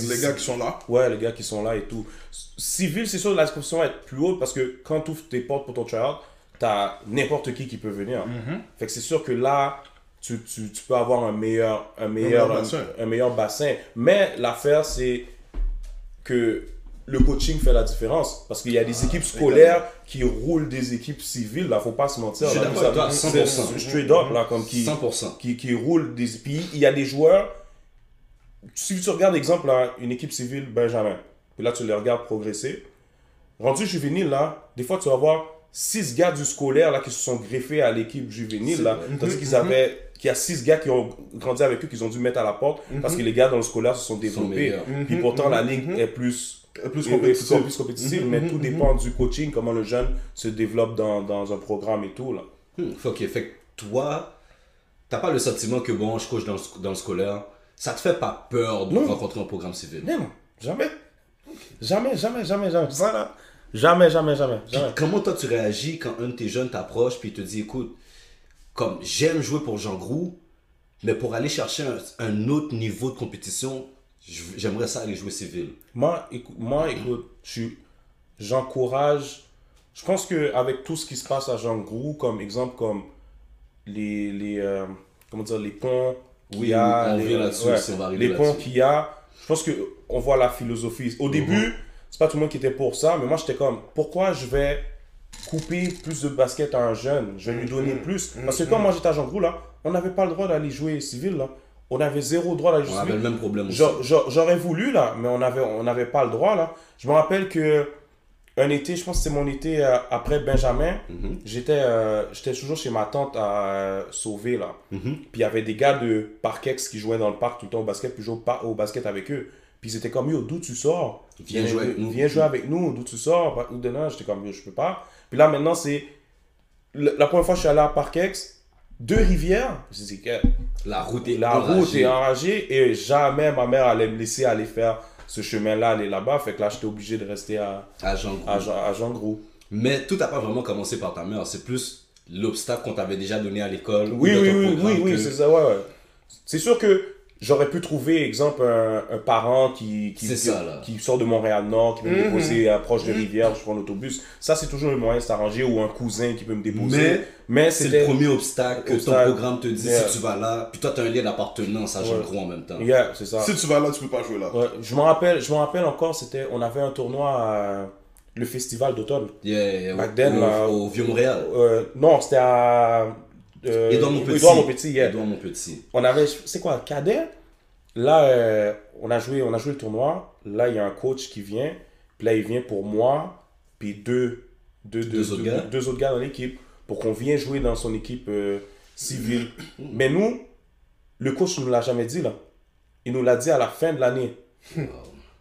Les gars qui sont là. Ouais, les gars qui sont là et tout. Civil, c'est sûr, la discussion va être plus haute parce que quand tu ouvres tes portes pour ton tryout, t'as n'importe qui qui peut venir. Fait que c'est sûr que là, tu, tu, tu peux avoir un meilleur, un meilleur, meilleur bassin. un, un meilleur bassin. Mais l'affaire, c'est que le coaching fait la différence. Parce qu'il y a des équipes scolaires qui roulent des équipes civiles, là, faut pas se mentir. Je suis d'accord ça- avec toi, c'est- 100%. c'est Straight up, là, comme qui 100%. qui, qui roulent des. Puis il y a des joueurs. Si tu regardes, exemple, là, une équipe civile, Benjamin, puis là, tu les regardes progresser. Rendu juvénile, là, des fois, tu vas voir six gars du scolaire là, qui se sont greffés à l'équipe juvénile. Là, tandis qu'ils avaient. Qu'il y a six gars qui ont grandi avec eux, qu'ils ont dû mettre à la porte parce que les gars dans le scolaire se sont développés. meilleurs. Puis pourtant, la ligue est plus. Compétitif. plus compétitive, mais tout dépend du coaching, comment le jeune se développe dans, dans un programme et tout. Là. Hmm, ok, fait que toi, t'as pas le sentiment que bon, je coach dans dans le scolaire, ça te fait pas peur de Non. rencontrer un programme civil? Non, jamais. Jamais, jamais, jamais, jamais. Ça, là. Jamais, jamais, jamais. Puis jamais. comment toi tu réagis quand un de tes jeunes t'approche puis il te dit écoute, comme j'aime jouer pour Jean Groux, mais pour aller chercher un, un autre niveau de compétition, j'aimerais ça aller jouer civil. Moi, écoute, moi, écoute, j'encourage. Je pense qu'avec tout ce qui se passe à Jean Grou, comme exemple, comme les, les, euh, comment dire, les ponts qu'il Oui, y a, on les, revient là-dessus, ouais, si on va les ponts qu'il y a, je pense qu'on voit la philosophie. Au début, c'est pas tout le monde qui était pour ça, mais moi, j'étais comme, pourquoi je vais couper plus de basket à un jeune Je vais lui donner plus. Parce que quand moi, j'étais à Jean là, on n'avait pas le droit d'aller jouer civil, là. On avait zéro droit d'aller jouer On avait le même problème aussi. J'aurais voulu là, mais on n'avait on avait pas le droit là. Je me rappelle que un été, je pense que c'est mon été euh, après Benjamin, Mhm. j'étais euh, j'étais toujours chez ma tante à euh, Sauvé là. Puis il y avait des gars de Parkex qui jouaient dans le parc tout le temps au basket, puis je jouais au, basket avec eux. Puis ils étaient comme yo, d'où tu sors? Viens jouer avec nous. Viens jouer avec nous, d'où tu sors? Ou de là, j'étais comme yo, je peux pas. Puis là maintenant, c'est. La première fois que je suis allé à Parkex, deux rivières, je dis que La route est la enragée. route est enragée et jamais ma mère allait me laisser aller faire ce chemin-là, aller là-bas. Fait que là, j'étais obligé de rester à, à Jean Groux. à, Jean- à Jean Gros. Mais tout n'a pas vraiment commencé par ta mère, c'est plus l'obstacle qu'on t'avait déjà donné à l'école. ou Oui, oui, oui, oui, oui, c'est ça, ouais, ouais. C'est sûr que j'aurais pu trouver, exemple, un, un parent qui, qui, qui, ça, là. qui sort de Montréal-Nord, qui peut me déposer à proche de Rivière, je prends l'autobus. Ça, c'est toujours le moyen de s'arranger ou un cousin qui peut me déposer. Mais Mais C'est le premier obstacle que ton programme te dit Yeah. si tu vas là. Puis toi, tu as un lien d'appartenance à Jean Ouais. Gros en même temps. Yeah, c'est ça. Si tu vas là, tu peux pas jouer là. Ouais, je me rappelle, je me rappelle encore, c'était, on avait un tournoi à le festival d'automne. Yeah, yeah, Back au, then, au- là, au Vieux-Montréal. Euh, non, c'était à. Euh, Édouard Montpetit. Édouard Montpetit, yeah. Édouard Montpetit. On avait. C'est quoi, cadet? Là, euh, on, a joué, on a joué le tournoi. Là, il y a un coach qui vient. Puis là, il vient pour moi. Puis deux, deux, Deux autres gars. deux autres gars dans l'équipe. Pour qu'on vienne jouer dans son équipe euh, civile. Mais nous, le coach ne nous l'a jamais dit, là. Il nous l'a dit à la fin de l'année.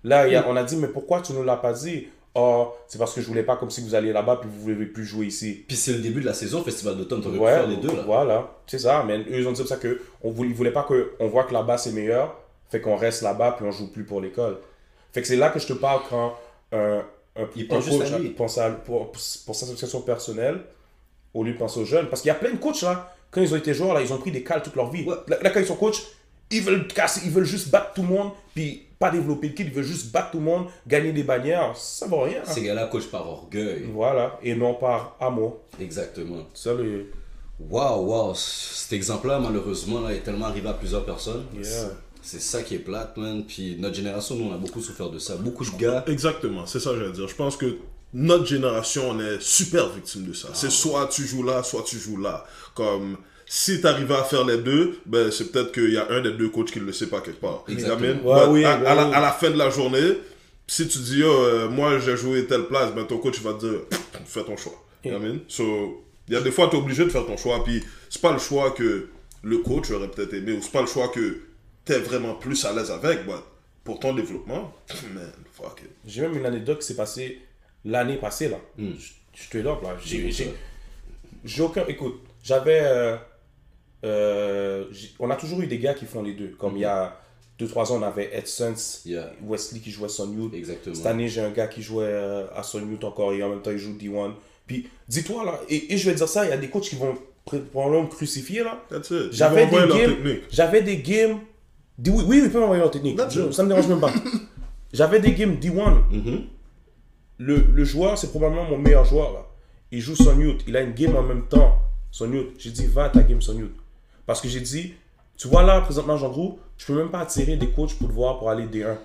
Là, a- on a dit, mais pourquoi tu ne nous l'as pas dit? Oh, c'est parce que je voulais pas comme si vous alliez là-bas puis vous ne voulez plus jouer ici. Puis c'est le début de la saison, Festival d'automne. Tu Ouais, faire les deux là. Voilà, c'est ça. Mais eux, ils ont dit ça que on voulait, ils voulaient pas qu'on voit que là-bas c'est meilleur. Fait qu'on reste là-bas, puis on joue plus pour l'école. Fait que c'est là que je te parle quand euh, un, Il pense coach à lui. pense à- pour, pour sa situation personnelle au lieu de penser aux jeunes. Parce qu'il y a plein de coachs là, quand ils ont été joueurs, là, ils ont pris des cales toute leur vie. Ouais. Là, là, quand ils sont coachs, ils veulent casser, ils veulent juste battre tout le monde, puis pas développer le kid, ils veulent juste battre tout le monde, gagner des bannières. Ça vaut rien. Ces gars-là coachent par orgueil. Voilà, et non par amour. Exactement. Ça, le. Waouh, waouh. Cet exemple-là, malheureusement, là, est tellement arrivé à plusieurs personnes. Yeah. C'est ça qui est plate, man. Puis notre génération, nous, on a beaucoup souffert de ça. Beaucoup de gars. Exactement, c'est ça que j'allais dire. Je pense que notre génération, on est super victime de ça. C'est soit tu joues là, soit tu joues là. Comme si tu arrives à faire les deux, ben, c'est peut-être qu'il y a un des deux coachs qui ne le sait pas quelque part. Exactement. Ouais, oui, à, la, oui. à la fin de la journée, si tu dis, Yo, euh, moi j'ai joué telle place, ben, ton coach va te dire, fais ton choix. You know what I mean? So, il y a des fois, tu es obligé de faire ton choix, puis c'est pas le choix que le coach aurait peut-être aimé, ou c'est pas le choix que tu es vraiment plus à l'aise avec, but pour ton développement, man, fuck it. J'ai même une anecdote qui s'est passée l'année passée, là. Je je te là, là. J'ai, j'ai, j'ai aucun... Écoute, j'avais... euh, euh, on a toujours eu des gars qui font les deux. Comme il y a 2-3 ans, on avait Ed Yeah. Wesley qui jouait Son Youth. Exactement. Cette année, j'ai un gars qui jouait euh, à Son Youth encore et en même temps, il joue D1. Puis, dis-toi, là, et, et je vais te dire ça, il y a des coachs qui vont pr- probablement me crucifier, là. That's it. Ils J'avais des games. J'avais des games. D- oui, oui, ils peuvent m'envoyer leur technique. Je- ça me dérange même pas. J'avais des games D1. Mhm. Le, le joueur, c'est probablement mon meilleur joueur. Là. Il joue Son Youth. Il a une game en même temps. Son Youth. J'ai dit, va à ta game Son Youth. Parce que j'ai dit, tu vois là, présentement, Jean Gros, je peux même pas attirer des coachs pour te voir pour aller D1.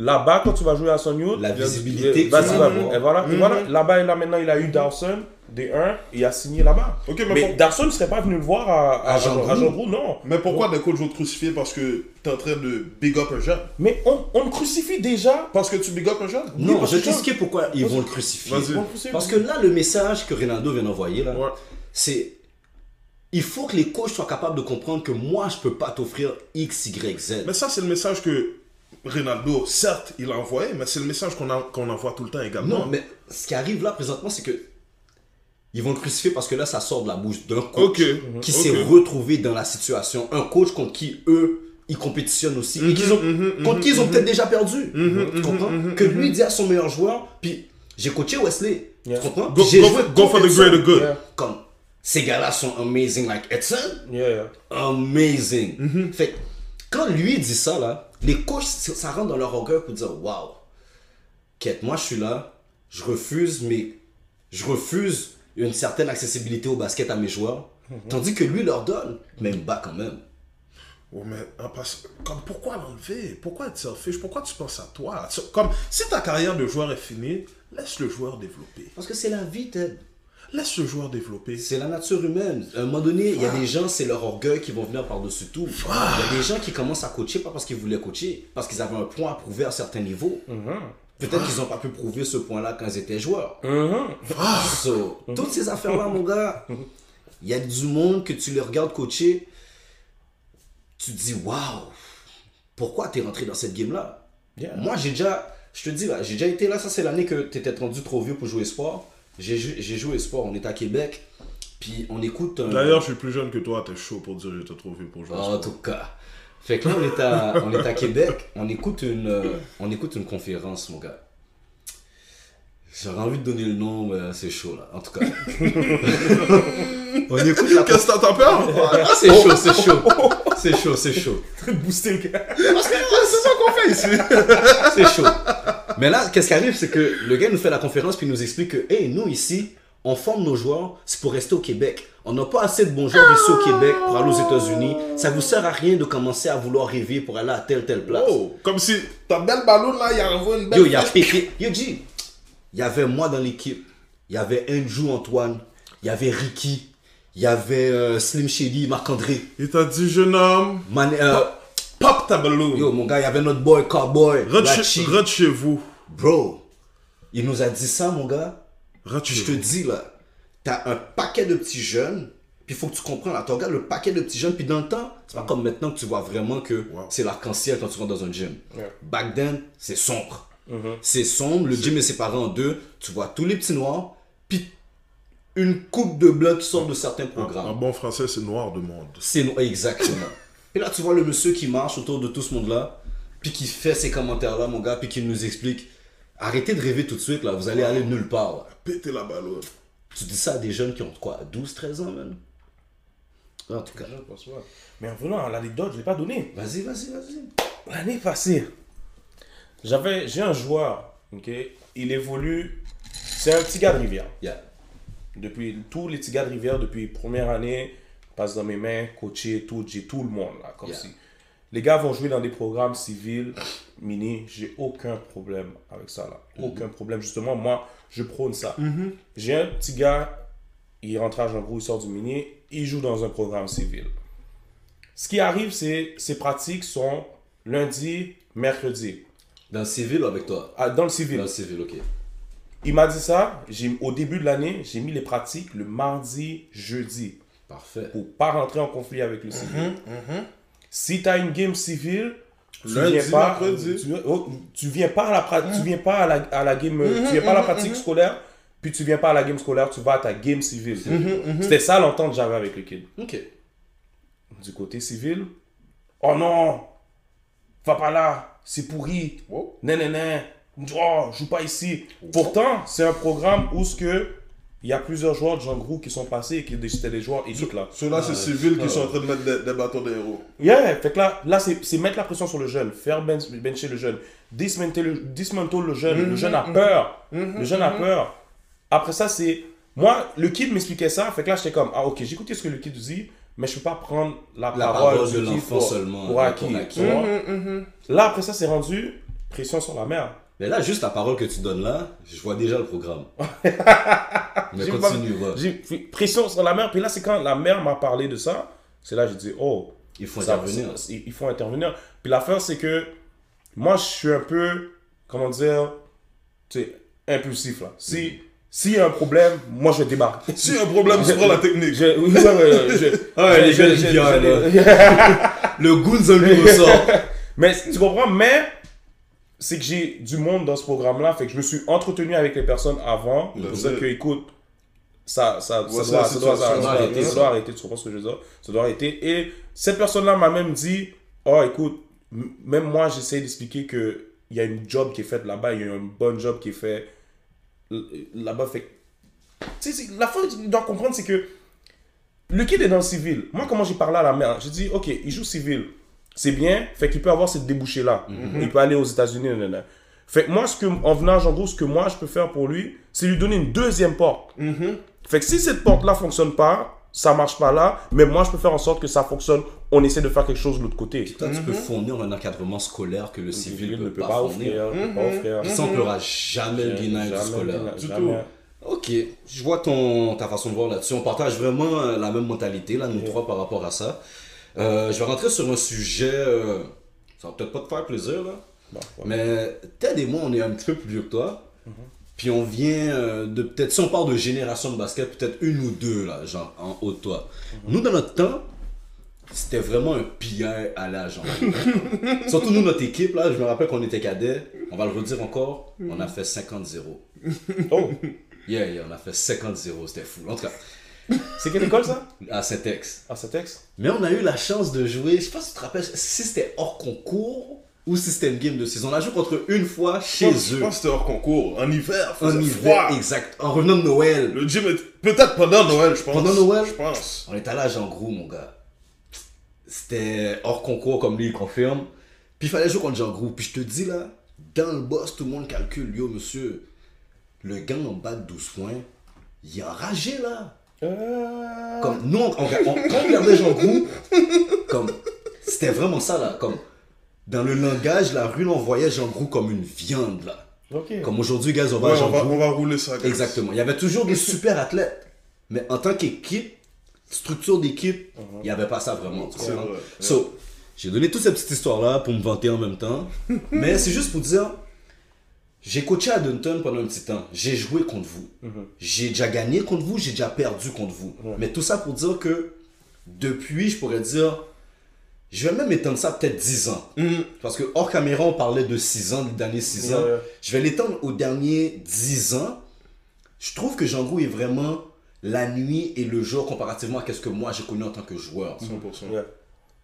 Là-bas, quand tu vas jouer à Son Youth, La visibilité que tu vas va- avoir. et voilà, et voilà. Là-bas, et là, maintenant, il a eu Dawson, D1, et il a signé là-bas. Ok, mais mais pour- Dawson ne serait pas venu le voir à, à, À Jean à Gros. Jean Gros, non. Mais pourquoi des coachs vont te crucifier parce que t'es en train de big up un jeune? Mais on, on le crucifie déjà. Parce que tu big up un jeune? Non, parce je vais que- t'expliquer pourquoi ils vont le crucifier. Le. Parce que là, le message que Ronaldo vient d'envoyer, là, Ouais. c'est il faut que les coachs soient capables de comprendre que moi, je peux pas t'offrir X, Y, Z. Mais ça, c'est le message que Ronaldo, certes, il a envoyé, mais c'est le message qu'on envoie tout le temps également. Non, mais ce qui arrive là présentement, c'est que ils vont le crucifier parce que là, ça sort de la bouche d'un coach qui s'est retrouvé dans la situation. Un coach contre qui eux, ils compétitionnent aussi. et qu'ils ont, mhm, contre qui ils ont mhm, peut-être déjà perdu. mhm, tu comprends? mhm, Que mhm. lui dit à son meilleur joueur, puis j'ai coaché Wesley. Yeah. Tu comprends? Go, for the greater good. Yeah. Comme ces gars-là sont amazing, like Edson? Yeah, yeah. amazing. Mhm. Fait que, quand lui dit ça, là, les coachs, ça rentre dans leur orgueil pour dire Waouh, quête, moi je suis là, je refuse, mais je refuse une certaine accessibilité au basket à mes joueurs, Mhm. tandis que lui leur donne, mais il me bat quand même. Ouais, mais en passe- comme pourquoi l'enlever? Pourquoi être selfish? Pourquoi tu penses à toi? Comme si ta carrière de joueur est finie, laisse le joueur développer. Parce que c'est la vie, Ted. Laisse le joueur développer. C'est la nature humaine. À un moment donné, il y a des gens, c'est leur orgueil qui vont venir par-dessus tout. Il y a des gens qui commencent à coacher pas parce qu'ils voulaient coacher, parce qu'ils avaient un point à prouver à certains niveaux. Peut-être qu'ils n'ont pas pu prouver ce point-là quand ils étaient joueurs. So, toutes ces affaires-là, mon gars, il y a du monde que tu les regardes coacher, tu te dis, waouh, pourquoi t'es rentré dans cette game-là? Yeah. Moi, j'ai déjà, je te dis, là, j'ai déjà été là, ça c'est l'année que t'étais rendu trop vieux pour jouer sport. J'ai jou- j'ai joué sport, on est à Québec, puis on écoute un... D'ailleurs, je suis plus jeune que toi, t'es chaud pour dire j'étais trop vieux pour jouer. au En tout cas. Fait que là, on est à, on est à Québec, on écoute, une, euh, on écoute une conférence, mon gars. J'aurais envie de donner le nom, mais c'est chaud là. En tout cas. on écoute la Qu'est-ce que t'as peur Ah, c'est chaud, c'est chaud. C'est chaud, c'est chaud. Booster le gars. C'est ça qu'on fait ici. C'est chaud. Mais là, qu'est-ce qui arrive, c'est que le gars nous fait la conférence puis il nous explique que, hey, nous ici, on forme nos joueurs, c'est pour rester au Québec. On n'a pas assez de bons joueurs ici au Québec pour aller aux États-Unis. Ça vous sert à rien de commencer à vouloir rêver pour aller à telle telle place. Oh, comme si ta belle ballon là, il y a envoyé une belle. Yo, il a pété. Yo, G, il y avait moi dans l'équipe. Il y avait Andrew Antoine. Il y avait Ricky. Il y avait euh, Slim Shady, Marc-André. Il t'a dit, jeune homme, Man- euh, pop ta ballon. yo, mon gars, il y avait notre boy Cowboy. rentre, chez, rentre chez vous. Bro, il nous a dit ça, mon gars. Puis je te dis, là, t'as un paquet de petits jeunes. Puis il faut que tu comprennes, là, tu regardes le paquet de petits jeunes. Puis dans le temps, c'est pas comme maintenant que tu vois vraiment que Wow. c'est l'arc-en-ciel quand tu rentres dans un gym. Ouais. Back then, c'est sombre. C'est sombre, le gym est séparé en deux. Tu vois tous les petits noirs, puis une coupe de blancs qui sortent de certains programmes. en bon français, c'est noir de monde. C'est no- exactement. Et là, tu vois le monsieur qui marche autour de tout ce monde-là, puis qui fait ces commentaires-là, mon gars, puis qui nous explique arrêtez de rêver tout de suite, là, vous allez aller nulle part. là. Péter la balle, ouais. Tu dis ça à des jeunes qui ont quoi, 12, 13 ans, man En tout cas, Mais en venant à l'anecdote, je ne l'ai pas donné. vas-y, vas-y, vas-y. L'année passée, j'avais, j'ai un joueur, ok, il évolue, c'est un petit gars de Rivière. Yeah. Depuis tous les petits gars de Rivière, depuis première année, passe dans mes mains, coaché, tout, j'ai tout le monde là, comme Yeah. si. Les gars vont jouer dans des programmes civils, mini, j'ai aucun problème avec ça là. Aucun problème. Justement, moi, je prône ça. J'ai un petit gars, il rentre à Jean Gros, il sort du mini, il joue dans un programme civil. Ce qui arrive, c'est ses pratiques sont lundi, mercredi. Dans le civil ou avec toi? Ah, Dans le civil. Dans le civil, ok. Il m'a dit ça, j'ai, au début de l'année, j'ai mis les pratiques le mardi, jeudi, Parfait. pour pas rentrer en conflit avec le civil. Si tu as une game civile, tu Lundi, viens pas, mercredi. tu, oh, tu viens pas à la, pra- tu viens pas à la, à la game, tu viens pas à la pratique scolaire, puis tu viens pas à la game scolaire, tu vas à ta game civile. C'était ça l'entente que j'avais avec le kid. Ok. Du côté civil, oh non, va pas là, c'est pourri. Wow. Non, non, non. Oh, joue pas ici. Pourtant, c'est un programme où ce que il y a plusieurs joueurs de Jean Grou qui sont passés et qui étaient des joueurs élites là. Ceux-là, c'est civils qui sont en train de mettre des, des bâtons des héros. Yeah, fait que là, là c'est c'est mettre la pression sur le jeune, faire ben- bencher le jeune, dismantle le, dismantle le jeune. Le jeune a peur. Le jeune a peur. Après ça, c'est. Moi, le kid m'expliquait ça, fait que là, j'étais comme, ah ok, j'écoutais ce que le kid dit, mais je peux pas prendre la, La parole, parole de kid l'enfant seulement, Pour acquis. Là, après ça, c'est rendu pression sur la mère. Mais là, juste la parole que tu donnes là, je vois déjà le programme. Mais continue, pas- va. J'ai pression sur la mère. Puis là, c'est quand la mère m'a parlé de ça. C'est là que j'ai dit, oh, Il faut ça- intervenir. ça- il faut intervenir. Puis l'affaire, c'est que moi, je suis un peu, comment dire, tu sais, impulsif là. Si, s'il y a un problème, moi, je débarque. Si y a un problème, tu prends la technique. Je, oui, ouais, ouais, je- Ouais, les je- gars, je- je- Le goût en lui ressort. Mais tu comprends, mais c'est que j'ai du monde dans ce programme-là, fait que je me suis entretenu avec les personnes avant pour dire que, écoute, ça, ça, ça, doit, ça, doit, ça, doit Ça doit arrêter, ça doit arrêter, tu comprends ce que je veux dire? Ça doit arrêter. Et cette personne-là m'a même dit, oh, écoute, même moi, j'essaie d'expliquer que il y a une job qui est faite là-bas, il y a un bon job qui est fait là-bas. Fait tu sais, la fois que tu dois comprendre, c'est que le kid est dans le civil. Moi, comment j'ai parlé à la mère J'ai dit, ok, il joue civil. C'est bien, fait qu'il peut avoir cette débouchée-là. Il peut aller aux États-Unis. nanana. Fait que moi, ce que, en venant à Jean Gros, ce que moi je peux faire pour lui, c'est lui donner une deuxième porte. Fait que si cette porte-là fonctionne pas, ça marche pas là, mais moi je peux faire en sorte que ça fonctionne. On essaie de faire quelque chose de l'autre côté. Toi, tu peux fournir un encadrement scolaire que le civil Il ne peut pas fournir. offrir. ne peut pas offrir. Puis ça, on pleura jamais le Jamais, scolaire. jamais, Du jamais. Ok, je vois ton, ta façon de voir là-dessus. On partage vraiment euh, la même mentalité, là, nous trois, par rapport à ça. Euh, je vais rentrer sur un sujet, euh, ça va peut-être pas te faire plaisir, là. Bon, ouais. Mais Ted et moi, on est un petit peu plus vieux que toi. Puis on vient euh, de peut-être, si on parle de génération de basket, peut-être une ou deux, là, genre en haut de toi. Nous, dans notre temps, c'était vraiment un pillard à l'agent. Surtout nous, notre équipe, là, je me rappelle qu'on était cadets. On va le redire encore, on a fait 50-0. Oh, Yeah, yeah, on a fait 50-0, c'était fou. En tout cas, c'est quelle école ça? À. Ah, c'est texte Mais on a eu la chance de jouer, je sais pas si tu te rappelles, si c'était hors concours ou si c'était une game de saison. On a joué contre eux une fois chez Je eux. pense que c'était hors concours. En hiver, En hiver, froid. exact. En revenant de Noël. Le gym est peut-être pendant Noël, je pense. Pendant Noël? Je pense. On est allé à Jean Grou, mon gars. C'était hors concours, comme lui, il confirme. Puis il fallait jouer contre Jean Grou. Puis je te dis, là, dans le boss, tout le monde calcule. Yo, monsieur, le gars en bas de 12 points, il est enragé, là. Euh... Comme, nous, on, on- on- quand on regardait Jean Grou, comme, c'était vraiment ça, là. Comme, dans le langage, la rue, on voyait Jean Grou comme une viande, là. Comme aujourd'hui, gars, on va Ouais, à Jean on, va, Grou. on va rouler ça. guys. Exactement. Il y avait toujours des super athlètes. Mais en tant qu'équipe, structure d'équipe, il n'y avait pas ça vraiment. tu C'est comprends? vrai. So, j'ai donné toute cette petite histoire-là pour me vanter en même temps. mais c'est juste pour dire, j'ai coaché à Dunton pendant un petit temps. J'ai joué contre vous. J'ai déjà gagné contre vous, j'ai déjà perdu contre vous. Mais tout ça pour dire que depuis, je pourrais dire, je vais même étendre ça peut-être 10 ans. Parce que hors caméra, on parlait de 6 ans, les derniers 6 ans. Je vais l'étendre aux derniers 10 ans. Je trouve que Jean Gou est vraiment la nuit et le jour comparativement à ce que moi j'ai connu en tant que joueur. 100%. Ouais.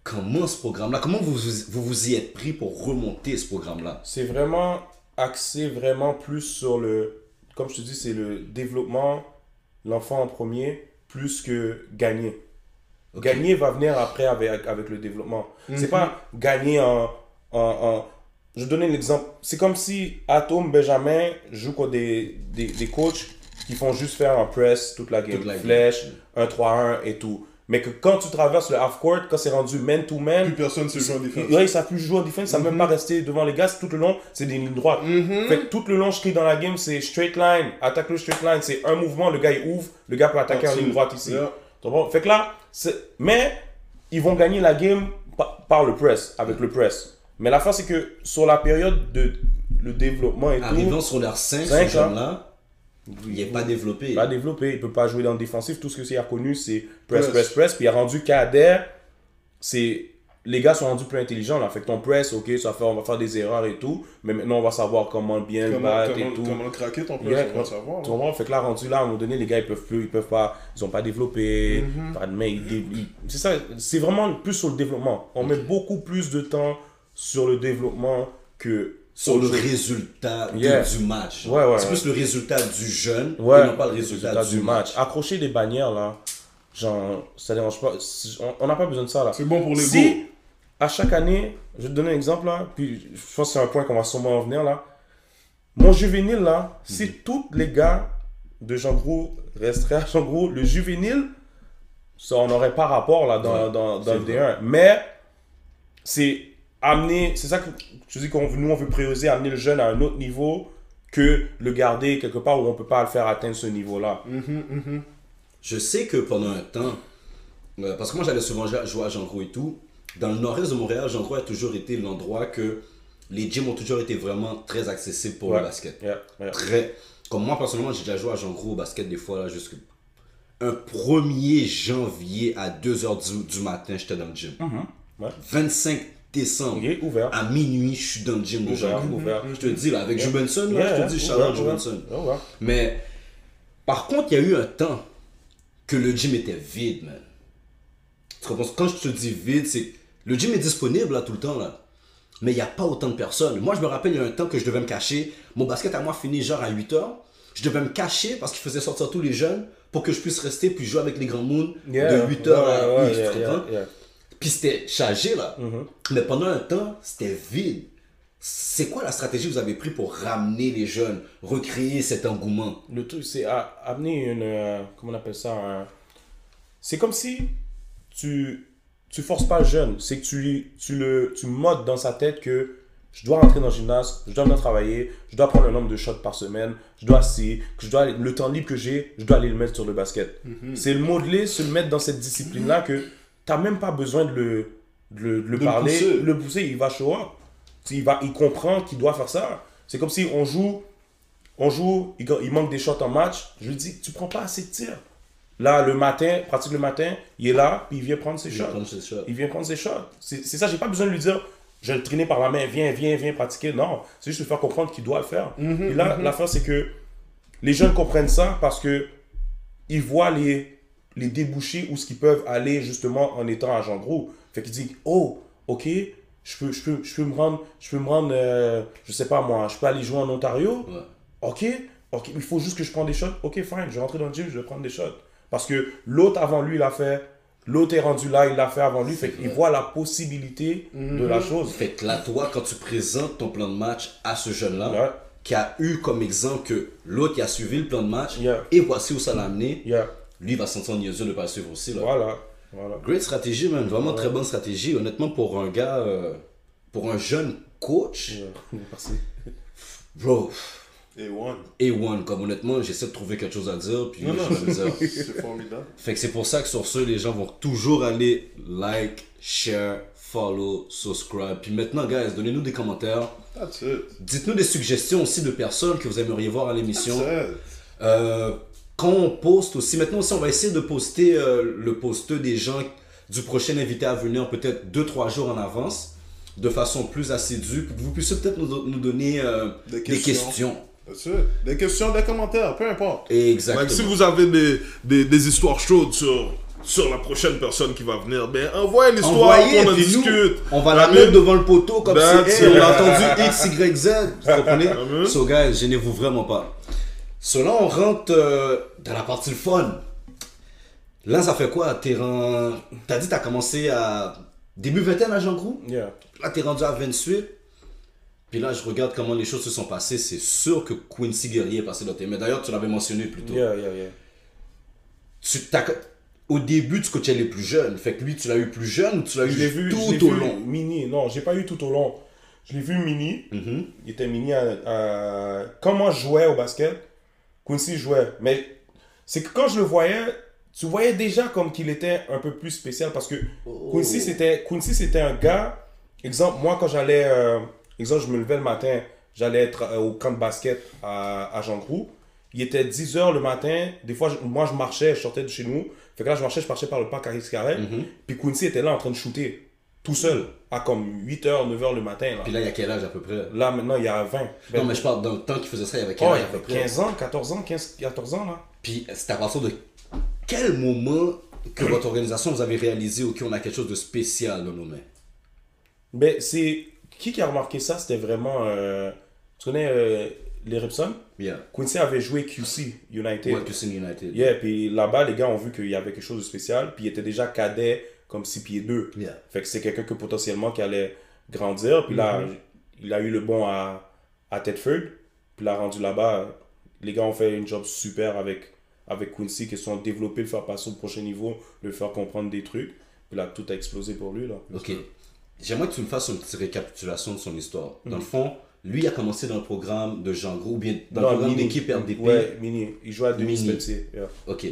comment ce programme-là, comment vous, vous vous y êtes pris pour remonter ce programme-là? C'est vraiment axé vraiment plus sur le, comme je te dis, c'est le développement, l'enfant en premier, plus que gagner. Gagner va venir après avec, avec le développement. C'est pas gagner en, en, en- Je vais donner un exemple. C'est comme si Atom Benjamin joue contre des, des, des coachs qui font juste faire un press toute la game. Toute la game. Flèche, 1-3-1 et tout. Mais que quand tu traverses le half-court, quand c'est rendu man-to-man, Plus personne se joue en défense. Ouais, ils savent plus jouer en défense, ils savent même pas rester devant les gars, tout le long, c'est des lignes droites. Fait que tout le long, je crie dans la game, c'est straight line, attaque le straight line, c'est un mouvement, le gars il ouvre, le gars peut attaquer en ligne droite ici. Yeah. Fait que là, c'est- mais ils vont gagner la game par, par le press, avec le press. Mais la fin, c'est que sur la période de le développement et Arrivant tout, sur leur 5, Cinq, ce jeune-là, il n'est pas développé. il va développer, il peut pas jouer dans le défensif, tout ce que c'est a connu, c'est press, Press. press, press, puis il a rendu cadet, c'est les gars sont rendus plus intelligents là. Fait que ton press, ok, ça faire, on va faire des erreurs et tout, mais maintenant on va savoir comment bien le Comment, battre comment, et tout. comment le craquer ton Yeah, press, on va le savoir. tu comprends? Fait que là, rendu là, à un moment donné, les gars, ils peuvent plus, ils peuvent pas, ils ont pas développé, Mm-hmm. pas de main, c'est ça, c'est vraiment plus sur le développement. On met beaucoup plus de temps sur le développement que sur le résultat de- du match. Ouais, ouais, c'est ouais. plus le résultat du jeune Ouais, et non pas le résultat, du match. Accrocher des bannières, là, genre, ça dérange pas. On- n'a pas besoin de ça, là. C'est bon pour les Si, à chaque année, je vais te donner un exemple, là, puis je pense que c'est un point qu'on va sûrement en venir, là. Mon juvénile, là, si tous les gars de Jean Gros resteraient à Jean Gros, le juvénile, ça, on n'aurait pas rapport, là, dans, Ouais, dans, dans c'est le D1. Mais, c'est amener, c'est ça que je dis qu'on nous, on veut prioriser, amener le jeune à un autre niveau que le garder quelque part où on peut pas le faire atteindre ce niveau-là. Je sais que pendant un temps, euh, parce que moi j'allais souvent jouer à Jean et tout, dans le nord-est de Montréal, Jean a toujours été l'endroit que les gyms ont toujours été vraiment très accessibles pour Ouais. le basket. Yeah, yeah. Très. Comme moi personnellement, j'ai déjà joué à Jean au basket des fois là, jusque. Un 1er janvier à 2h du, du matin, j'étais dans le gym. Ouais. 25 décembre. Il est ouvert. À minuit, je suis dans le gym ouvert. Je te dis là, avec Yeah. Jubenson, là, Yeah, je te dis, shout Jubenson. Ouvert. Mais par contre, il y a eu un temps que le gym était vide, man. Tu comprends? Quand je te dis vide, c'est le gym est disponible là tout le temps là. Mais il n'y a pas autant de personnes. Moi, je me rappelle, il y a un temps que je devais me cacher. Mon basket à moi finit genre à 8 heures. Je devais me cacher parce qu'il faisait sortir tous les jeunes pour que je puisse rester puis jouer avec les grands moons Yeah. de 8 heures à Ouais, ouais, 8 yeah, tu comprends? Puis c'était chargé là. Mm-hmm. Mais pendant un temps, c'était vide. C'est quoi la stratégie que vous avez pris pour ramener les jeunes, recréer cet engouement? Le truc, c'est amener une. euh, comment on appelle ça un- C'est comme si tu. Tu forces pas le jeune. C'est que tu, tu le tu modes dans sa tête que je dois rentrer dans le gymnase, je dois venir travailler, je dois prendre un nombre de shots par semaine, je dois si que je dois le temps libre que j'ai, je dois aller le mettre sur le basket. C'est le modeler, se mettre dans cette discipline-là que t'as même pas besoin de le, de le, de le le parler, pousser. le pousser, il va show up. Il, va, il comprend qu'il doit faire ça. C'est comme si on joue on joue, il, il manque des shots en match. Je lui dis, tu prends pas assez de tirs. Là, le matin, pratique le matin, il est là, puis il vient prendre ses shots. prendre. Il vient prendre ses shots. C'est ça, j'ai pas besoin de lui dire, je vais le traîner par la main, viens, viens, viens pratiquer. Non, c'est juste lui faire comprendre qu'il doit le faire. Et là, l'affaire, c'est que les jeunes comprennent ça parce que ils voient les, les débouchés où ce qu'ils peuvent aller justement en étant agent gros. Fait qu'ils disent, oh, ok, je peux, je peux, je peux me rendre, je peux me rendre, euh, je sais pas moi, je peux aller jouer en Ontario. Ouais. Ok, ok, il faut juste que je prenne des shots. Ok, fine, je vais rentrer dans le gym, je vais prendre des shots. Parce que l'autre avant lui l'a fait, l'autre est rendu là, il l'a fait avant lui. Fait qu'il voit la possibilité de la chose. Fait que là, toi, quand tu présentes ton plan de match à ce jeune-là, Ouais. qui a eu comme exemple que l'autre qui a suivi le plan de match, Yeah. et voici où ça l'a amené, Yeah. Lui il va se sentir niaiseux de ne pas suivre aussi. Là. Voilà. voilà. Great stratégie, man. Vraiment très bonne stratégie. Honnêtement, pour un gars, euh, pour un jeune coach. Merci. bro, Et one. A1, comme honnêtement, j'essaie de trouver quelque chose à dire, puis Non, je non, c'est formidable. Fait que c'est pour ça que sur ce, les gens vont toujours aller like, share, follow, subscribe. Puis maintenant, guys, donnez-nous des commentaires. That's it. Dites-nous des suggestions aussi de personnes que vous aimeriez voir à l'émission. That's it. Euh, quand on poste aussi, maintenant aussi, on va essayer de poster euh, le posteux des gens du prochain invité à venir peut-être 2-3 jours en avance, de façon plus assidue, pour que vous puissiez peut-être nous, nous donner euh, Des des questions. Des questions, des commentaires, peu importe. Exactement. Si vous avez des, des, des histoires chaudes sur sur la prochaine personne qui va venir. Ben, envoyez l'histoire Envoyez, qu'on en puis nous, discute. on va la Amen. mettre devant le poteau comme That's si, hey, on a entendu X, Y, Z. Vous comprenez? Amen. So, guys, gênez-vous vraiment pas. So, là, on rentre euh, dans la partie le fun. Là, ça fait quoi? T'es ren- T'as dit t'as commencé à début vingtaine à Jean Grou? Yeah. Là, t'es rendu à 28. Puis là, je regarde comment les choses se sont passées. C'est sûr que Quincy Guerrier est passé dans tes mains. D'ailleurs, tu l'avais mentionné plus tôt. Yeah, yeah, yeah. Tu, au début, tu coachais les plus jeunes. Fait que lui, tu l'as eu plus jeune ou tu l'as eu vu je l'ai tout au vu long? Mini, non, j'ai pas eu tout au long. Je l'ai vu mini. Mhm. Il était mini à, à- Quand moi je jouais au basket, Quincy jouait. Mais c'est que quand je le voyais, tu voyais déjà comme qu'il était un peu plus spécial parce que Oh. Quincy c'était Quincy c'était un gars. Exemple, moi quand j'allais, euh, exemple, je me levais le matin, j'allais être euh, au camp de basket à, à Jean Groux. Il était 10h le matin. Des fois, je- moi je marchais, je sortais de chez nous. Fait que là, je marchais, je marchais par le parc à. Mhm. Puis Quincy était là en train de shooter, tout seul, à comme 8h, 9h le matin. Là, Puis là, il y a quel âge à peu près? Là, maintenant, il y a 20. Non, mais je parle dans le temps qu'il faisait ça, il y avait quel Oh, âge il y à peu avait près? 15 ans, 14 ans, 15, 14 ans, là. Puis c'est à partir de quel moment que votre organisation vous avez réalisé, OK, on a quelque chose de spécial dans nos mains? Ben, c'est... Qui qui a remarqué ça? C'était vraiment... euh, Tu connais euh, les Ripson? Yeah. Quincy avait joué QC United. Ouais, Houston United. Yeah, puis là-bas, les gars ont vu qu'il y avait quelque chose de spécial. Puis il était déjà cadet comme 6 pieds 2. Yeah. Fait que c'est quelqu'un que potentiellement qui allait grandir. Puis là, il a eu le bon à, à Tedford. Puis là, rendu là-bas, les gars ont fait une job super avec, avec Quincy, qui sont développés, le faire passer au prochain niveau, le faire comprendre des trucs. Puis là, tout a explosé pour lui. Là. OK. J'aimerais que tu me fasses une petite récapitulation de son histoire. Mhm. Dans le fond, lui a commencé dans le programme de Jean Gros, ou bien dans Non, le programme d'équipe RDP. Ouais, Mini. Il jouait à. Pelletier. yeah. OK.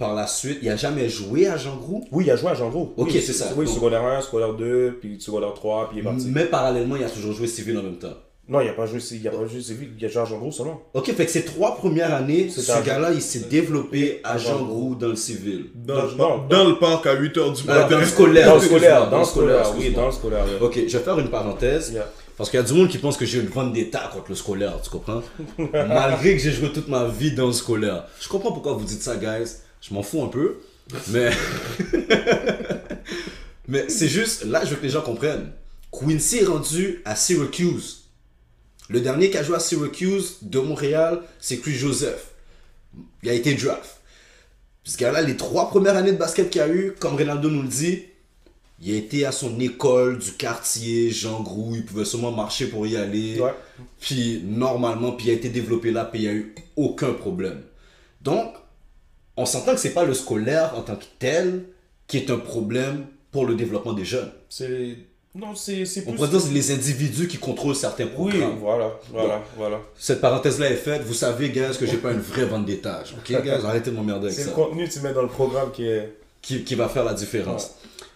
Par la suite, il a jamais joué à Jean Gros, Oui, il a joué à Jean Gros. Ok, Oui, c'est ça. Oui, Donc- secondaire 1, secondaire 2, puis secondaire 3, puis il est parti. mais parallèlement, il a toujours joué civil en même temps. Non, il n'a pas joué, il a pas joué civil, il a joué à Jean Gros seulement. OK, fait que ces trois premières années, ce gars-là, il s'est développé à Jean Gros dans le civil. Dans, le, non, dans le parc à 8h du Ah, matin. dans le scolaire. Dans le scolaire, dans le scolaire, oui, dans le scolaire. yeah. Ok, je vais faire une parenthèse. Yeah. Parce qu'il y a du monde qui pense que j'ai une vendetta contre le scolaire, tu comprends? Malgré que j'ai joué toute ma vie dans le scolaire. Je comprends pourquoi vous dites ça, guys. Je m'en fous un peu. Mais. mais c'est juste, là, je veux que les gens comprennent. Quincy est rendu à Syracuse. Le dernier qui a joué à Syracuse de Montréal, c'est Chris Joseph. Il a été draft. Ce gars-là, les trois premières années de basket qu'il a eu, comme Ronaldo nous le dit, il a été à son école du quartier, Jean Grou, il pouvait seulement marcher pour y aller. Ouais. Puis normalement, puis il a été développé là, puis il n'y a eu aucun problème. Donc, on s'entend que c'est pas le scolaire en tant que tel qui est un problème pour le développement des jeunes. C'est. Non, c'est c'est On plus. pourrait dire c'est les individus qui contrôlent certains Oui, programmes. voilà, voilà, voilà. Cette parenthèse-là est faite. Vous savez, guys, que j'ai pas une vraie vente d'étage. Ok, guys, arrêtez de m'emmerder avec C'est ça. le contenu que tu mets dans le programme qui est. qui, qui va faire la différence.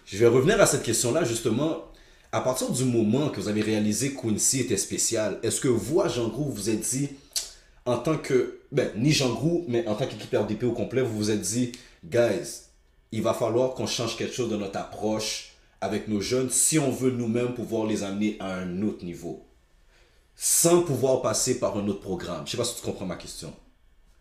Je vais revenir à cette question-là, justement. À partir du moment que vous avez réalisé Quincy était spécial, est-ce que vous, à Jean Grou, vous vous êtes dit, en tant que. Ben, ni Jean Grou, mais en tant qu'équipe RDP au complet, vous vous êtes dit, guys, il va falloir qu'on change quelque chose de notre approche avec nos jeunes si on veut nous-mêmes pouvoir les amener à un autre niveau. Sans pouvoir passer par un autre programme. Je sais pas si tu comprends ma question.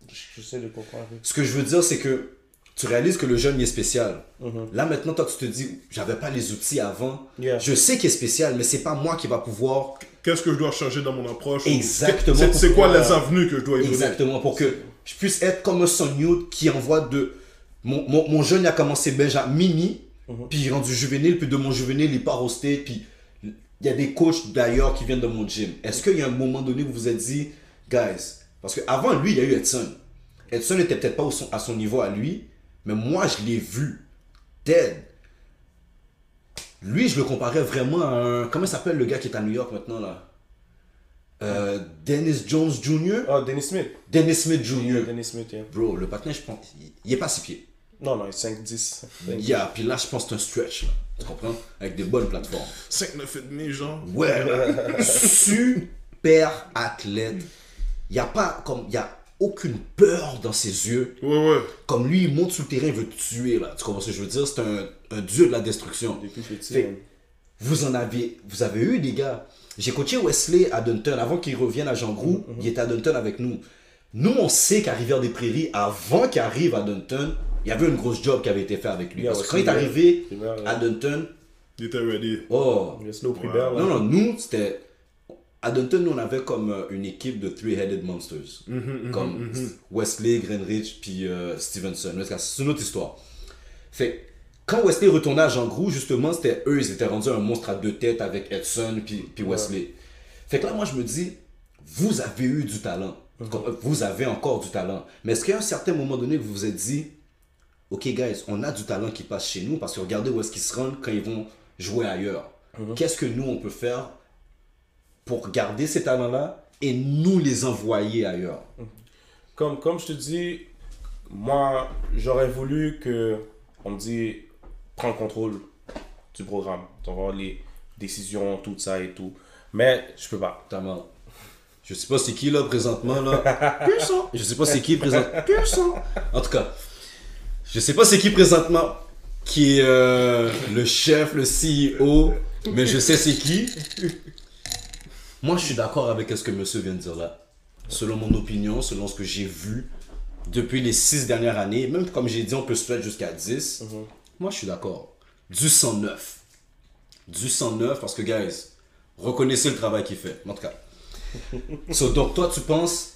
Je sais de comprendre. Ce que je veux dire, c'est que tu réalises que le jeune il est spécial. Mhm. Là maintenant, toi, tu te dis, j'avais pas les outils avant. Yeah. Je sais qu'il est spécial, mais c'est pas moi qui va pouvoir Qu'est-ce que je dois changer dans mon approche? Exactement. C'est quoi les avenues que je dois donner? Exactement pour que je puisse être comme un Son Youth qui envoie de mon, mon, mon jeune il a commencé Benja mini, Mhm. puis il est rendu juvénile, puis de mon juvénile il part au state, puis il y a des coachs d'ailleurs qui viennent de mon gym. Est-ce qu'il y a un moment donné où vous vous êtes dit, guys, parce qu'avant lui il y a eu Edson. Edson n'était peut-être pas au son- à son niveau à lui, mais moi je l'ai vu dead. Lui, je le comparais vraiment à un. Comment il s'appelle le gars qui est à New York maintenant là? Euh, Dennis Jones Jr. Ah, Dennis Smith. Dennis Smith Jr. Dennis Smith, yeah. Bro, le patin, je pense, il- il est pas six pieds. Non, non, il est 5-10. Yeah, puis là, je pense que c'est un stretch, là. Tu comprends? Avec des bonnes plateformes. 5, 9 et demi, genre. Ouais, super athlète. Il n'y a pas, comme, il y a aucune peur dans ses yeux. Ouais, ouais. Comme lui, il monte sur le terrain, il veut te tuer, là. Tu comprends ce que je veux dire? C'est un, un dieu de la destruction. Depuis petit. Fait-. Vous en avez, vous avez eu des gars. J'ai coaché Wesley à Dunton avant qu'il revienne à Jean Grou. Mhm, Il était à Dunton avec nous. Nous, on sait qu'à Rivière-des-Prairies, avant qu'il arrive à Dunton, il y avait une grosse job qui avait été faite avec lui. Yeah, Parce que quand il est arrivé à Dunton, Il était ready. oh, Pribert, là. non, non, nous, c'était. À Dunton, nous, on avait comme euh, une équipe de Three-Headed Monsters. comme Wesley, Greenridge, puis euh, Stevenson. C'est une autre histoire. Fait quand Wesley retournait à Jean Grou, justement, c'était eux, ils étaient rendus un monstre à deux têtes avec Edson puis, puis Wesley. Fait que là, moi, je me dis, vous avez eu du talent. Comme- Vous avez encore du talent. Mais est-ce qu'à un certain moment donné, vous vous êtes dit, OK, guys, on a du talent qui passe chez nous parce que regardez où est-ce qu'ils se rendent quand ils vont jouer ailleurs. Qu'est-ce que nous, on peut faire pour garder ces talents-là et nous les envoyer ailleurs? Comme, comme je te dis, moi, j'aurais voulu que on me dit prends le contrôle du programme, d'avoir les décisions, tout ça et tout. Mais je peux pas. Notamment. Je sais pas c'est qui là présentement là. Puissant. Je sais pas c'est qui présentement. Puissant. En tout cas, je sais pas c'est qui présentement qui est euh, le chef, le CEO, mais je sais c'est qui. Moi, je suis d'accord avec ce que monsieur vient de dire là. Selon mon opinion, selon ce que j'ai vu depuis les six dernières années, même comme j'ai dit, on peut se jusqu'à 10. Moi, je suis d'accord. Du 109. Du 109 parce que, guys, reconnaissez le travail qu'il fait. En tout cas. So, donc, toi, tu penses,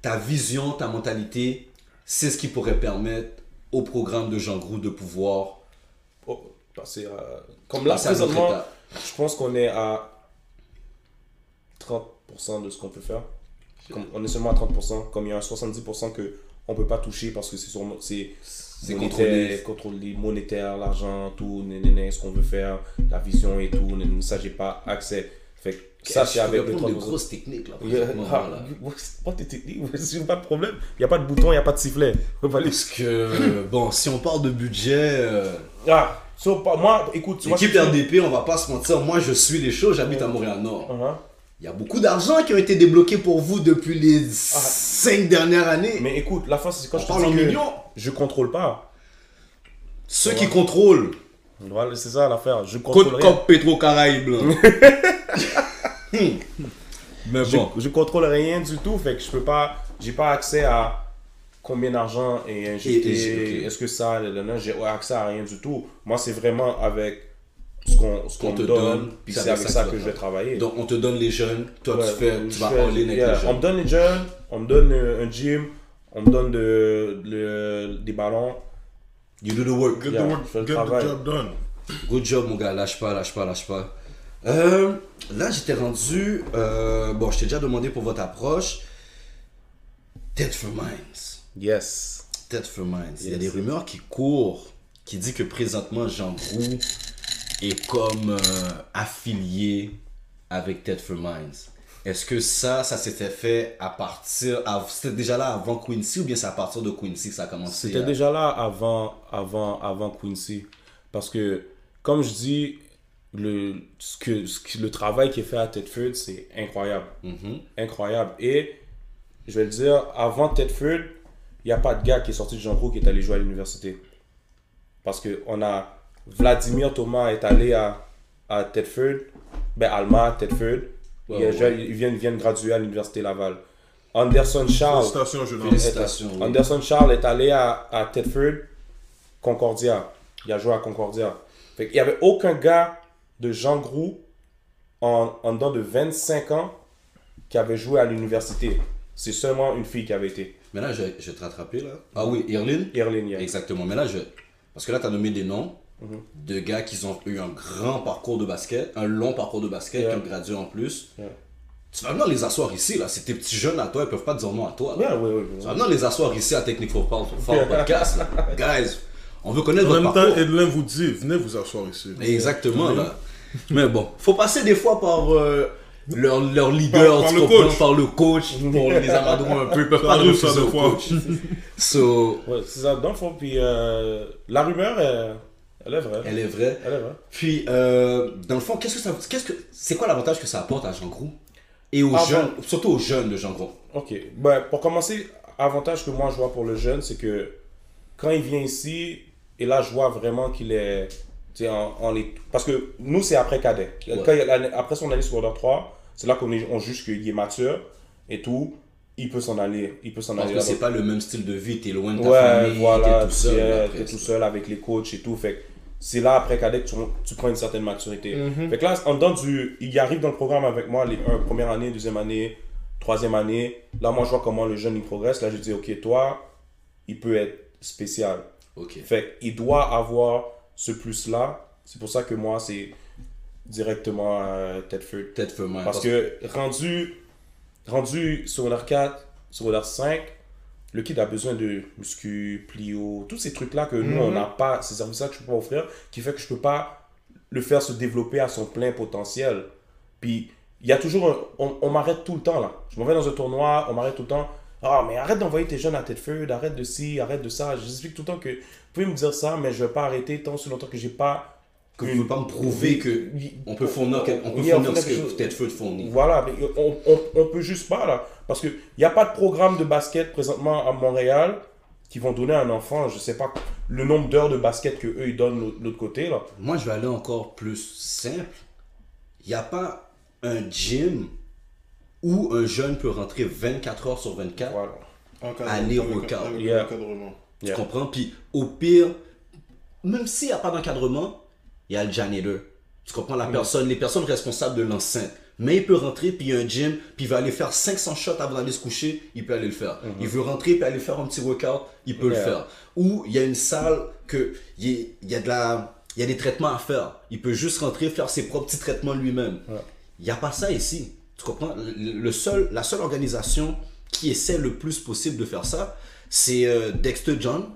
ta vision, ta mentalité, c'est ce qui pourrait permettre au programme de Jean Groux de pouvoir Oh, passer à- Comme là, présentement, je pense qu'on est à 30% de ce qu'on peut faire. Comme- on est seulement à 30%, comme il y a un 70% que on peut pas toucher parce que c'est sur c'est C'est monétaire, contrôlé, monétaire, l'argent, tout, nénéné, ce qu'on veut faire, la vision et tout, nénéné, ça j'ai pas accès. Fait que ça c'est avec les 30%. grosses techniques là. Yeah, ah, là. pas tes techniques, c'est pas de problème. Il n'y a pas de bouton, il n'y a pas de sifflet. Parce que, bon, si on parle de budget, euh, Ah, so, moi, écoute, tu vois, l'équipe RDP, on va pas se mentir, moi je suis les choses, j'habite à Montréal-Nord. Uh-huh. Il y a beaucoup d'argent qui ont été débloqués pour vous depuis les cinq dernières années. Mais écoute, la face, c'est quand On je parle en millions. je contrôle pas. Ceux qui contrôlent, Voilà, c'est ça l'affaire. Je contrôle Côte rien. Cop Petro Caraïbes. Mais Je, bon, je contrôle rien du tout, fait que je peux pas, j'ai pas accès à combien d'argent est injecté, Et- et- ok. est-ce que ça, j'ai accès à rien du tout. Moi, c'est vraiment avec ce qu'on ce qu'on On te donne, donne, puis c'est avec ça ça que je vais travailler. donc on te donne les jeunes, toi Ouais, tu fais, tu je vas avec yeah, les On jeunes. me donne les jeunes, on me donne un gym, on me donne de, le- des ballons. You do the work. Get, Yeah, the, work, get job done. Good job, mon gars. Lâche pas, lâche pas, lâche pas. Euh, là, j'étais rendu. euh, bon, je t'ai déjà demandé pour votre approche. Dead for Minds. Yes. Dead for Minds. Il y a des rumeurs qui courent qui dit que présentement, Jean Groux est comme euh, affilié avec Dead for Minds. Est-ce que ça, ça s'était fait à partir. C'était déjà là avant Quincy ou bien c'est à partir de Quincy que ça a commencé C'était à- déjà là avant, avant, avant Quincy. Parce que, comme je dis, le, ce que, ce que- le travail qui est fait à Tedford, c'est incroyable. Mhm. Incroyable. Et, je vais le dire, avant Tedford, il n'y a pas de gars qui est sorti de Jean Gros qui est allé jouer à l'université. Parce que on a Vladimir Thomas est allé à, à Tedford, ben Alma, Tedford. Ouais, il, il vient, il vient de graduer à l'université Laval. Anderson Charles. Félicitations, jeune. Félicitations. oui. Anderson Charles est allé à, à Tedford, Concordia. Il a joué à Concordia. Fait qu'il n'y avait aucun gars de Jean Groux en, en dedans de 25 ans qui avait joué à l'université. C'est seulement une fille qui avait été. Mais là, je, je vais te rattraper là. Ah oui, Irlin Irlene Yang. Exactement. Mais là, je. Parce que là, tu as nommé des noms De gars qui ont eu un grand parcours de basket, un long parcours de basket, Yeah. qui ont gradué en plus. Yeah. Tu vas venir les asseoir ici, là. C'est tes petits jeunes à toi, ils peuvent pas te dire non à toi. ouais, Tu vas venir les asseoir ici à Technique Fort Podcast. là. Guys, on veut connaître En votre même parcours. temps, Edlin vous dit, venez vous asseoir ici. Exactement, là. Mais bon, faut passer des fois par euh, leur, leur leader, Par- par tu le coach. par le coach, pour les amadouer un peu. Ils peuvent Ça pas refuser au coach. So, Ouais, c'est ça. Dans le fond, puis euh, la rumeur, elle, elle est vraie. elle est vraie. Elle est vraie. Puis, euh, dans le fond, qu'est-ce que ça, qu'est-ce que, c'est quoi l'avantage que ça apporte à Jean Groux et aux Ah, jeunes, surtout aux jeunes de Jean Groux. Ok. Ben, pour commencer, avantage que moi je vois pour le jeune, c'est que quand il vient ici, et là je vois vraiment qu'il est. tu sais, En, en les... Parce que nous, c'est après cadet. Ouais. Quand il a après son année secondaire 3, c'est là qu'on on juge qu'il est mature et tout. il peut s'en aller. Il peut s'en Parce aller. que là-bas. c'est pas le même style de vie, t'es loin de ta Ouais, famille, voilà, t'es tout seul. t'es- tout seul avec les coachs et tout. Fait que c'est là, après cadet, que tu, tu prends une certaine maturité. Mm-hmm. Fait que là, en dedans du. Il arrive dans le programme avec moi, les un, première année, deuxième année, troisième année. Là, moi, je vois comment le jeune il progresse. Là, je dis, ok, toi, il peut être spécial. Ok. Fait qu'il doit avoir ce plus-là. C'est pour ça que moi, c'est directement euh, Tedford. Peut-être vraiment. Parce que rendu, rendu secondaire 4, secondaire 5, le kid a besoin de muscu, plio, tous ces trucs-là que nous, on n'a pas, ces services-là que je peux pas offrir, qui fait que je peux pas le faire se développer à son plein potentiel. Puis, il y a toujours un- on, on m'arrête tout le temps, là. Je m'en vais dans un tournoi, on m'arrête tout le temps. Ah, mais arrête d'envoyer tes jeunes à tête feu, arrête de ci, arrête de ça. J'explique tout le temps que vous pouvez me dire ça, mais je vais pas arrêter tant si longtemps que j'ai pas que vous ne pouvez pas me prouver que on peut fournir, on peut fournir ce que peut-être Feu fournit. Voilà, mais on, on, on peut juste pas là. Parce qu'il n'y a pas de programme de basket présentement à Montréal qui vont donner à un enfant, je sais pas, le nombre d'heures de basket que eux ils donnent de l'autre- de côté là. Moi, je vais aller encore plus simple. Il n'y a pas un gym où un jeune peut rentrer 24 heures sur 24. Voilà. Aller Yeah. l'encadrement. Tu Yeah. comprends? Puis au pire, même s'il n'y a pas d'encadrement, il y a le janitor. Tu comprends? La personne, les personnes responsables de l'enceinte. Mais il peut rentrer, puis il y a un gym, puis il va aller faire 500 shots avant d'aller se coucher, il peut aller le faire. Il veut rentrer, puis aller faire un petit workout, il peut le faire. Ou il y a une salle que il y y a de la... Il y a des traitements à faire. Il peut juste rentrer, faire ses propres petits traitements lui-même. Il n'y a pas ça ici. Tu comprends? Le le seul, la seule organisation qui essaie le plus possible de faire ça, c'est euh, Dexter John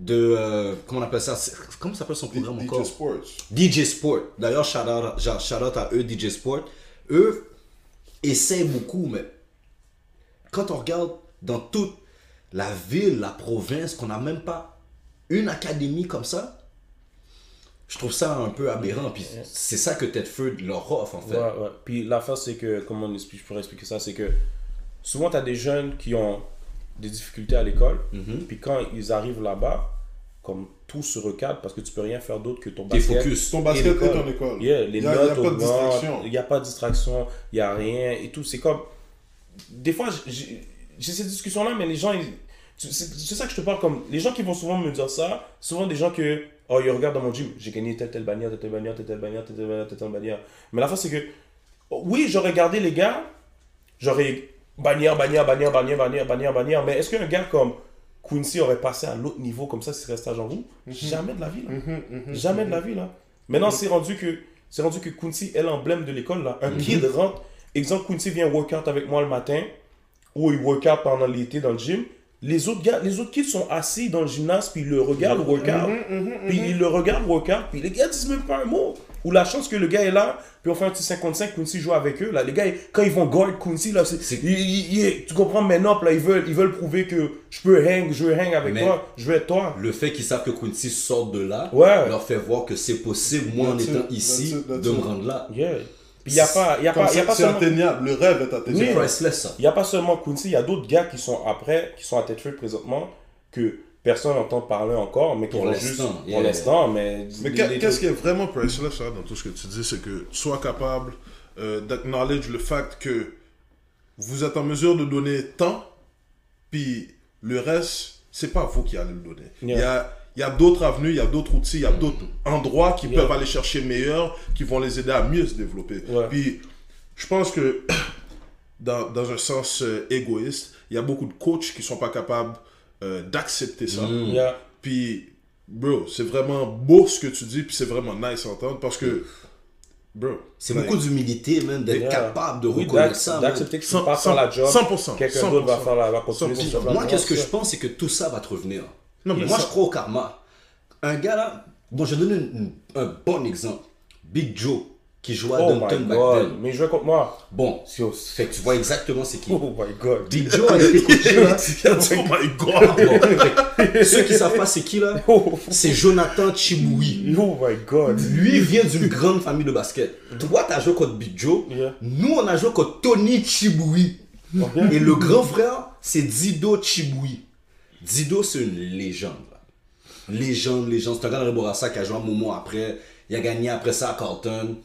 de euh, comment on appelle ça? Comment s'appelle son programme DJ encore? Sports. DJ Sport. D'ailleurs shout shout out à eux DJ Sport. Eux essaient beaucoup mais quand on regarde dans toute la ville la province qu'on n'a même pas une académie comme ça je trouve ça un peu aberrant. Puis c'est ça que Tedford leur offre en fait. Ouais, ouais. Puis l'affaire, c'est que, comment on explique, je pourrais expliquer ça, c'est que souvent, tu as des jeunes qui ont des difficultés à l'école, Mhm. puis quand ils arrivent là-bas, comme tout se recadre parce que tu peux rien faire d'autre que ton T'es basket. focus Ton basket Et est ton école. Yeah, les Il y a- a notes pas de distraction. Il n'y a pas de distraction, il n'y a rien et tout. C'est comme. Des fois, j'ai cette discussion-là, mais les gens. C'est ça que je te parle comme. Les gens qui vont souvent me dire ça, souvent des gens que. Oh, ils regardent dans mon gym, j'ai gagné telle, telle bannière, telle, telle bannière, telle, telle bannière, telle, telle bannière, telle, telle bannière. Mais la fin, c'est que. Oui, j'aurais gardé les gars, j'aurais bannière, bannière, bannière, bannière, bannière, bannière, bannière. Mais est-ce qu'un gars comme Quincy aurait passé à l'autre niveau comme ça s'il restait à Jean Roux Jamais de la vie, là. Jamais de la vie, là. Maintenant, c'est rendu que c'est rendu que Quincy est l'emblème de l'école, là. Un kid rentre. Exemple, Quincy vient workout avec moi le matin, ou il workout pendant l'été dans le gym. Les autres gars, les autres kids sont assis dans le gymnase, puis ils le regardent workout. Puis ils le regardent workout, puis les gars disent même pas un mot. Ou la chance que le gars est là, puis on fait un petit 55, Quincy joue avec eux. Là, les gars, quand ils vont guard Quincy, là, c'est, C'est- il- il- il- tu comprends maintenant, là, ils veulent, ils veulent prouver que je peux hang, je veux hang avec Mais- toi, je veux être toi. le fait qu'ils savent que Quincy sort de là Ouais. leur fait voir que c'est possible, moi en étant it, ici, that's it, that's de me rendre là. Yeah. Puis il n'y a pas, y a pas, y a c'est pas c'est seulement... atteignable. Le rêve est atteignable. Oui. priceless ça. Il n'y a pas seulement Quincy, il y a d'autres gars qui sont après, qui sont à tête feu présentement, que personne n'entend parler encore, mais qui Pour vont l'instant, juste yeah. pour l'instant, mais... Mais qu'est-ce qui est vraiment priceless hein, dans tout ce que tu dis, c'est que tu sois capable euh, d'acknowledge le fait que vous êtes en mesure de donner tant, puis le reste, c'est pas vous qui allez le donner. Il y a, il y a d'autres avenues, il y a d'autres outils, il y a d'autres endroits qui Yeah. peuvent aller chercher meilleur, qui vont les aider à mieux se développer. Ouais. Puis je pense que dans, dans un sens euh, égoïste, il y a beaucoup de coachs qui sont pas capables euh, d'accepter ça. a- Puis, bro, c'est vraiment beau ce que tu dis, puis c'est vraiment nice à entendre parce que, bro, C'est like, beaucoup d'humilité, même, d'être Yeah. capable de Oui, reconnaître ça. d'accepter que tu faire la job, 100%, quelqu'un d'autre va 100%. faire la, va continuer 100%. son job. Moi, qu'est-ce que je pense, c'est que tout ça va te revenir. Non, mais Moi, ça- je crois au karma. Un gars là, bon, je donne une- une- un bon exemple. Big Joe, qui jouait à Oh back then. mais il jouait contre moi. Bon, fait que tu vois exactement c'est qui. Oh my god. Joe a été coaché là. oh my god! Bon, ceux qui savent pas c'est qui là, Oh, c'est Jonathan Chiboui. oh my god. Lui vient d'une grande famille de basket. Toi, t'as joué contre Big Joe. Yeah. Nous, on a joué contre Tony Chiboui. Et le grand frère, c'est Dido Chiboui. Dido, c'est une légende. là. Légende, légende. C'est un gars de Reborassa qui a joué un moment après. Il a gagné après ça à Carlton.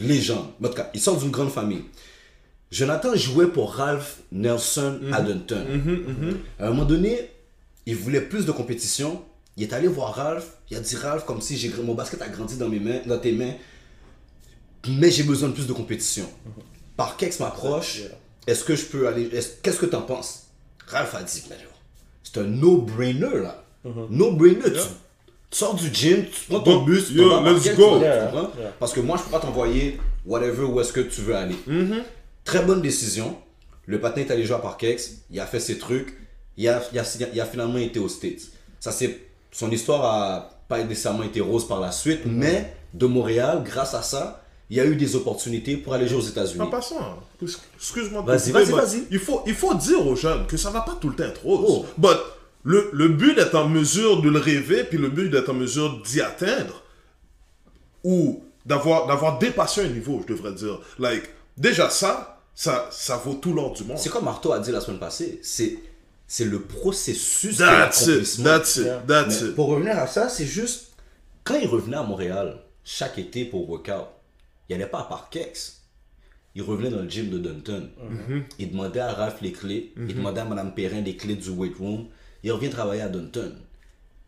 Légende. Mais En tout cas, il sort d'une grande famille. Jonathan jouait pour Ralph Nelson Mhm. à un moment donné, il voulait plus de compétition. Il est allé voir Ralph. Il a dit Ralph, comme si mon basket a grandi dans, mes mains, dans tes mains, mais j'ai besoin de plus de compétition. Parkex m'approche. Yeah. Est-ce que je peux aller. est-ce- Qu'est-ce que t'en penses? Ralph a dit c'est un no-brainer là. No-brainer. Tu, tu sors du gym, tu prends ton bus, tu vas let's go. tu Yeah, comprends? yeah. Parce que moi, je peux pas t'envoyer whatever où est-ce que tu veux aller. Très bonne décision. Le patin est allé jouer à Parkex. Il a fait ses trucs. Il a, il a, il a finalement été aux States. Ça, c'est, son histoire a pas nécessairement été rose par la suite, mais de Montréal, grâce à ça, il y a eu des opportunités pour aller jouer aux États-Unis. En passant, excuse-moi. Vas-y, vas-y, but vas-y. Il faut, il faut dire aux jeunes que ça va pas tout le temps être rose. Oh. But le, le but d'être en mesure de le rêver, puis le but d'être en mesure d'y atteindre, ou d'avoir, d'avoir dépassé un niveau, je devrais dire. Like, déjà ça, ça, ça vaut tout l'or du monde. C'est comme Marteau a dit la semaine passée, c'est, c'est le processus de That's it, l'accomplissement. that's it, that's it. pour revenir à ça, c'est juste, quand il revenait à Montréal, chaque été pour workout, il n'allait pas à Parkex. Il revenait dans le gym de Dunton. Il demandait à Ralph les clés. Il demandait à Mme Perrin les clés du weight room. Il revient travailler à Dunton.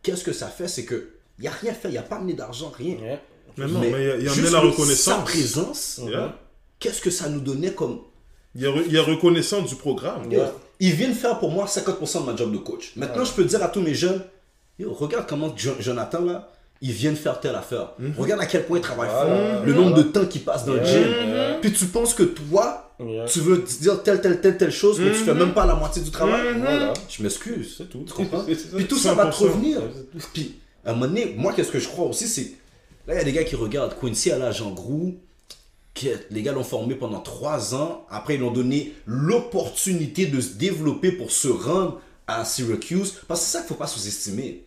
Qu'est-ce que ça fait? C'est que il a rien fait. Il a pas amené d'argent, rien. Yeah. Mais non, mais il y a, il a amené la reconnaissance. Sa présence, Yeah. qu'est-ce que ça nous donnait comme... Il y a, re- il y a reconnaissance du programme. Yo, Ils viennent faire pour moi 50% de ma job de coach. Maintenant, je peux dire à tous mes jeunes, yo, regarde comment Jo- Jonathan, là, ils viennent faire telle affaire. Regarde à quel point il travaille Voilà. fort, le nombre de temps qu'il passe dans le gym. Yeah. Puis tu penses que toi, Yeah. tu veux dire telle, telle, telle, telle chose, mais tu fais même pas la moitié du travail. Voilà. Je m'excuse. C'est tout. Tu comprends? Puis tout ça va te 100%. revenir. Puis, à un moment donné, moi, qu'est-ce que je crois aussi, c'est. Là, il y a des gars qui regardent Quincy à l'âge en qui- Les gars l'ont formé pendant trois ans. Après, ils lui ont donné l'opportunité de se développer pour se rendre à Syracuse. Parce que c'est ça qu'il faut pas sous-estimer.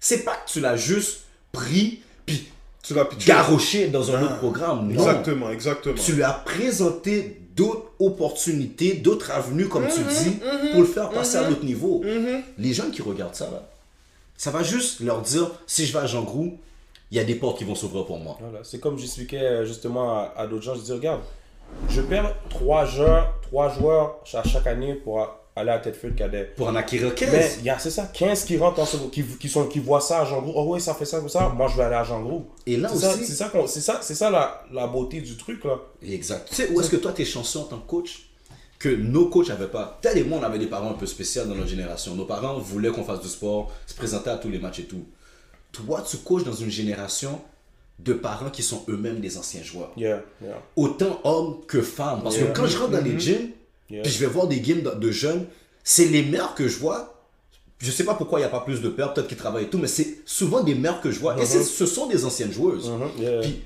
C'est pas que tu l'as juste pris puis Tu l'as garoché dans un autre programme. Non. Exactement, exactement. Tu lui as présenté d'autres opportunités, d'autres avenues, comme tu Mhm, dis, pour le faire passer à l'autre niveau. Les jeunes qui regardent ça, là, ça va juste leur dire, si je vais à Jean Groux, il y a des portes qui vont s'ouvrir pour moi. Voilà, c'est comme j'expliquais euh, justement à, à d'autres gens, je dis regarde, je perds trois joueurs, trois joueurs à chaque année pour a- aller à Tedford Cadet. Pour en acquérir 15. Mais il y a c'est ça, 15 qui rentrent en qui, qui sont qui voient ça à Jean Gros. Oh ouais, ça fait ça comme ça, moi je vais aller à Jean Gros. Et là C'est ça, aussi- c'est ça, qu'on- c'est ça, c'est ça la, la beauté du truc là. Exact. Tu sais, où est-ce que toi, t'es chanceux en tant que coach? Que nos coachs n'avaient pas Tel et moi, on avait des parents un peu spéciaux dans notre génération. Nos parents voulaient qu'on fasse du sport, se présenter à tous les matchs et tout. Toi, tu coaches dans une génération de parents qui sont eux-mêmes des anciens joueurs. Yeah, yeah. autant hommes que femmes. Parce Yeah. que quand je rentre dans les gyms, Yeah. puis je vais voir des games de, de jeunes, c'est les mères que je vois. Je sais pas pourquoi il n'y a pas plus de pères, peut-être qu'ils travaillent et tout, mais c'est souvent des mères que je vois. Et c'est- ce sont des anciennes joueuses. Yeah. Puis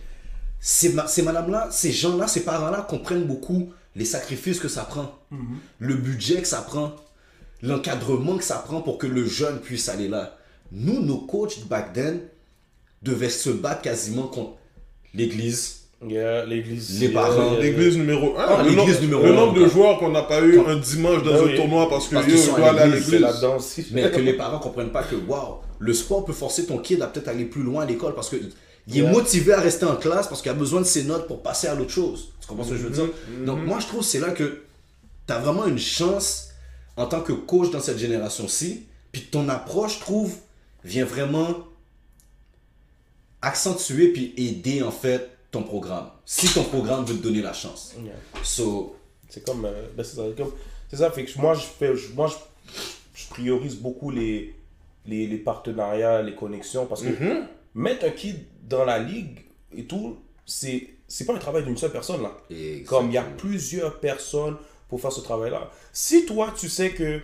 ces, ces madames-là, ces gens-là, ces parents-là comprennent beaucoup les sacrifices que ça prend, le budget que ça prend, l'encadrement que ça prend pour que le jeune puisse aller là. Nous, nos coachs back then devaient se battre quasiment contre l'église, Yeah, l'église. Les parents, L'église numéro 1. Ah, le, l'église nom- numéro le nombre de joueurs qu'on n'a pas eu un dimanche dans Ben un oui. tournoi parce que Parce yo, doit à aller à l'église. Mais que les parents comprennent pas que, waouh, le sport peut forcer ton kid à peut-être aller plus loin à l'école parce qu'il il est Yeah. motivé à rester en classe parce qu'il a besoin de ses notes pour passer à l'autre chose. Tu comprends ce que je veux dire? Donc, moi, je trouve que c'est là que tu as vraiment une chance en tant que coach dans cette génération-ci. Puis ton approche, je trouve, vient vraiment accentuer puis aider, en fait, ton programme. Si ton programme veut te donner la chance. Yeah. So, C'est comme, euh, ben, c'est ça, comme- c'est ça, fait que moi, je, fais, je- moi, je, je priorise beaucoup les, les, les partenariats, les connexions, parce que mettre un kid dans la ligue et tout, c'est, c'est pas un travail d'une seule personne, là. Comme il y a plusieurs personnes pour faire ce travail-là. Si toi, tu sais que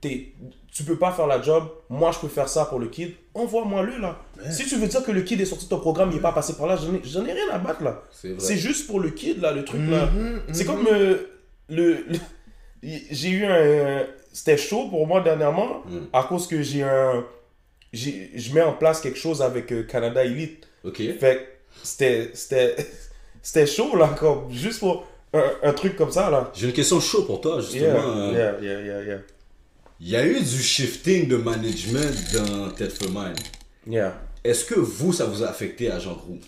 t'es, tu peux pas faire la job, moi, je peux faire ça pour le kid, envoie-moi le, là. Si tu veux dire que le kid est sorti de ton programme, il est pas passé par là, j'en ai, ai rien à battre, là. C'est juste pour le kid, là, le truc, là. C'est comme euh, le, le- J'ai eu un. C'était chaud pour moi dernièrement, à cause que j'ai un. Je mets en place quelque chose avec euh, Canada Elite. Ok. Fait c'était. C'était c'était chaud, là, comme. Juste pour un, un truc comme ça, là. J'ai une question chaude pour toi, justement. Yeah, yeah, yeah, yeah, yeah. Il y a eu du shifting de management dans Ted Mine. Yeah. Est-ce que vous, ça vous a affecté à Jean Groux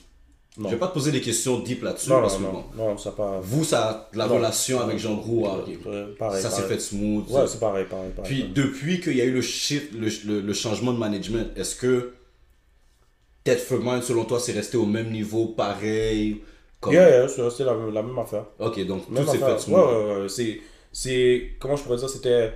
Je vais pas te poser des questions deep là-dessus. Non, parce que non, bon, non, non, ça pas. Vous, ça, la Non. relation avec Jean Gros, ah, ok. Pareil, ça s'est fait smooth. Ouais, c'est pareil, pareil, pareil. Puis depuis qu'il y a eu le, shift, le, le- le changement de management, est-ce que Ted Furman, selon toi, c'est resté au même niveau, pareil comme... Yeah, yeah, c'est c'est la, la même affaire. Ok, donc tout Même s'est affaire. fait smooth. Ouais, ouais, ouais. C'est, comment je pourrais dire, c'était,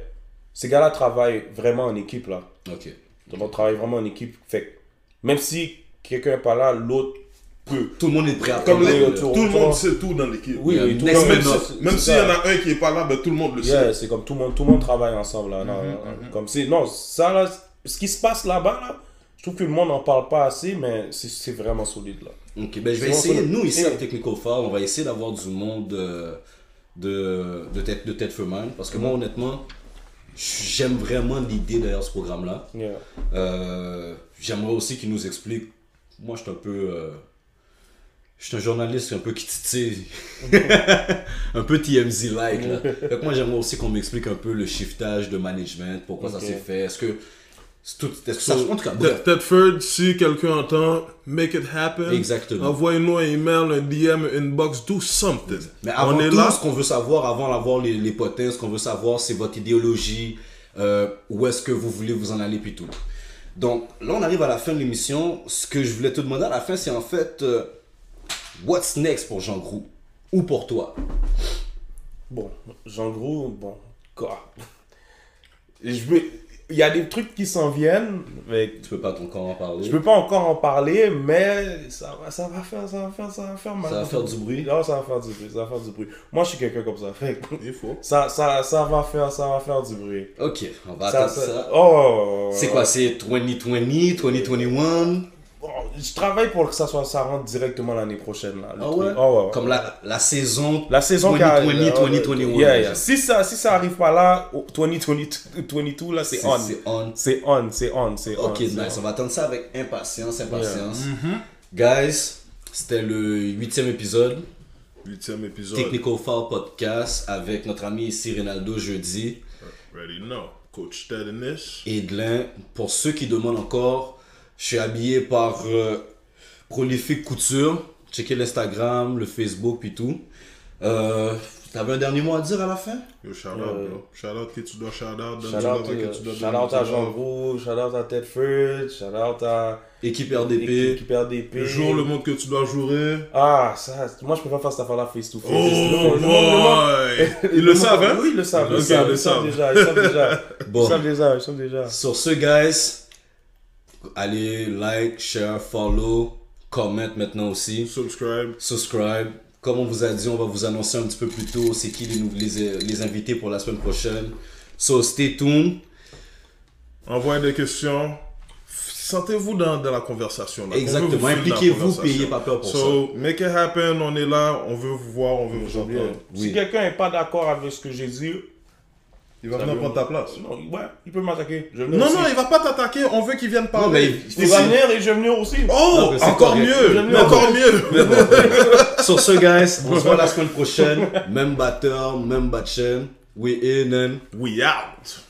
ces gars-là travaillent vraiment en équipe, là. Ok. Donc, on travaille vraiment en équipe. Fait même si quelqu'un n'est pas là, l'autre peut. Tout le monde est prêt à Comme prendre les, le- retours. tout le monde sait tout dans l'équipe. Oui, Yeah, oui, tout c'est- Même c'est s'il y en a un qui est pas là, ben, tout le monde le Yeah, sait. c'est comme tout le monde, tout le monde travaille ensemble là. non, non, Comme c'est non, ça là, ce qui se passe là-bas là, je trouve que le monde n'en parle pas assez, mais c'est- vraiment solide là. Ok, ben je vais essayer, nous ici à Technical Farm, on va essayer d'avoir du monde euh, de, de, tête, de tête Furman. Parce que Mm-hmm. moi, honnêtement, j'aime vraiment l'idée derrière ce programme-là. Yeah. Euh, J'aimerais aussi qu'il nous explique. Moi, je suis un peu. euh, je suis un journaliste un peu qui titille. un peu TMZ-like. Fait que moi, j'aimerais aussi qu'on m'explique un peu le shiftage de management, pourquoi ça s'est fait. Est-ce que. C'est tout- Est-ce que ça. So, En tout cas. Tedford, si quelqu'un entend, make it happen. Exactement. Envoyez-nous un email, un DM, un inbox, do something. Mais avant On est tout, là. ce qu'on veut savoir, avant d'avoir les, les potins, ce qu'on veut savoir, c'est votre idéologie, euh, où est-ce que vous voulez vous en aller, puis tout. Donc, là, on arrive à la fin de l'émission. Ce que je voulais te demander à la fin, c'est en fait, euh, what's next pour Jean Grou Ou pour toi? Bon, Jean Gros, bon, quoi? Je veux, il y a des trucs qui s'en viennent, mais Tu peux pas encore en parler je peux pas encore en parler, mais ça va, ça va faire, ça va faire, ça va faire mal. Ça va faire du bruit Non, ça va faire du bruit, ça va faire du bruit. Moi, je suis quelqu'un comme ça, fait Il faut. ça, ça, ça va faire, ça va faire du bruit. Ok, on va Ça- attendre ça. ça- oh, C'est quoi C'est 2020, 2021 Bon, je travaille pour que ça soit, ça rentre directement l'année prochaine là. Ah truc. ouais? Oh. Comme la, la saison La saison qui arrive. 2020, là, 2021. yeah, yeah. Si ça, si ça arrive pas là, au 2022, 22 là, c'est on. c'est on. C'est on, c'est on, c'est on. Ok, nice. on. On va attendre ça avec impatience, impatience. Guys, c'était le huitième épisode. Huitième épisode. Technical Foul Podcast avec notre ami ici Ronaldo jeudi. Ready now. Coach Ted and this. Edlin, pour ceux qui demandent encore, je suis habillé par euh, Prolific Couture. Checkez l'Instagram, le Facebook puis tout. Euh, T'avais un dernier mot à dire à la fin? Yo, shout out, Euh, bro. Shout out que tu dois shout out. Donne Shout out, euh, que tu dois shout donner out à. Jean Gros, shout out à Ted Ford, shout out à Équipe RDP. l'équipe RDP. Le jour, le monde que tu dois jouer. Ah, ça, moi je peux pas faire cette affaire-là face to face. Oh Le monde- le monde- le monde- boy! Ils le savent, hein? Oui, ils le savent. Ils le savent, ils le ils savent savent. déjà. Ils savent déjà. Bon. Ils savent déjà. Ils savent déjà. Sur ce, guys, allez like, share, follow, comment maintenant aussi. Subscribe. subscribe. Comme on vous a dit, on va vous annoncer un petit peu plus tôt c'est qui les, les, les invités pour la semaine prochaine. So stay tuned. Envoyez des questions. Sentez-vous dans, dans la conversation. là. Exactement. Impliquez-vous, payez pas peur pour so, make it happen. On est là. On veut vous voir. On veut vous entendre. Oui. Si quelqu'un n'est pas d'accord avec ce que j'ai dit, Il va venir prendre ta place. non, ouais, il peut m'attaquer. Non, aussi. non, il va pas t'attaquer. On veut qu'il vienne parler. mais Il va venir et je vais venir aussi. Oh, Non, encore correct. mieux. J'aime mieux. Encore mieux. Sur ce, guys, on se voit la semaine prochaine. Même batteur, même bat chaîne. We in and We out.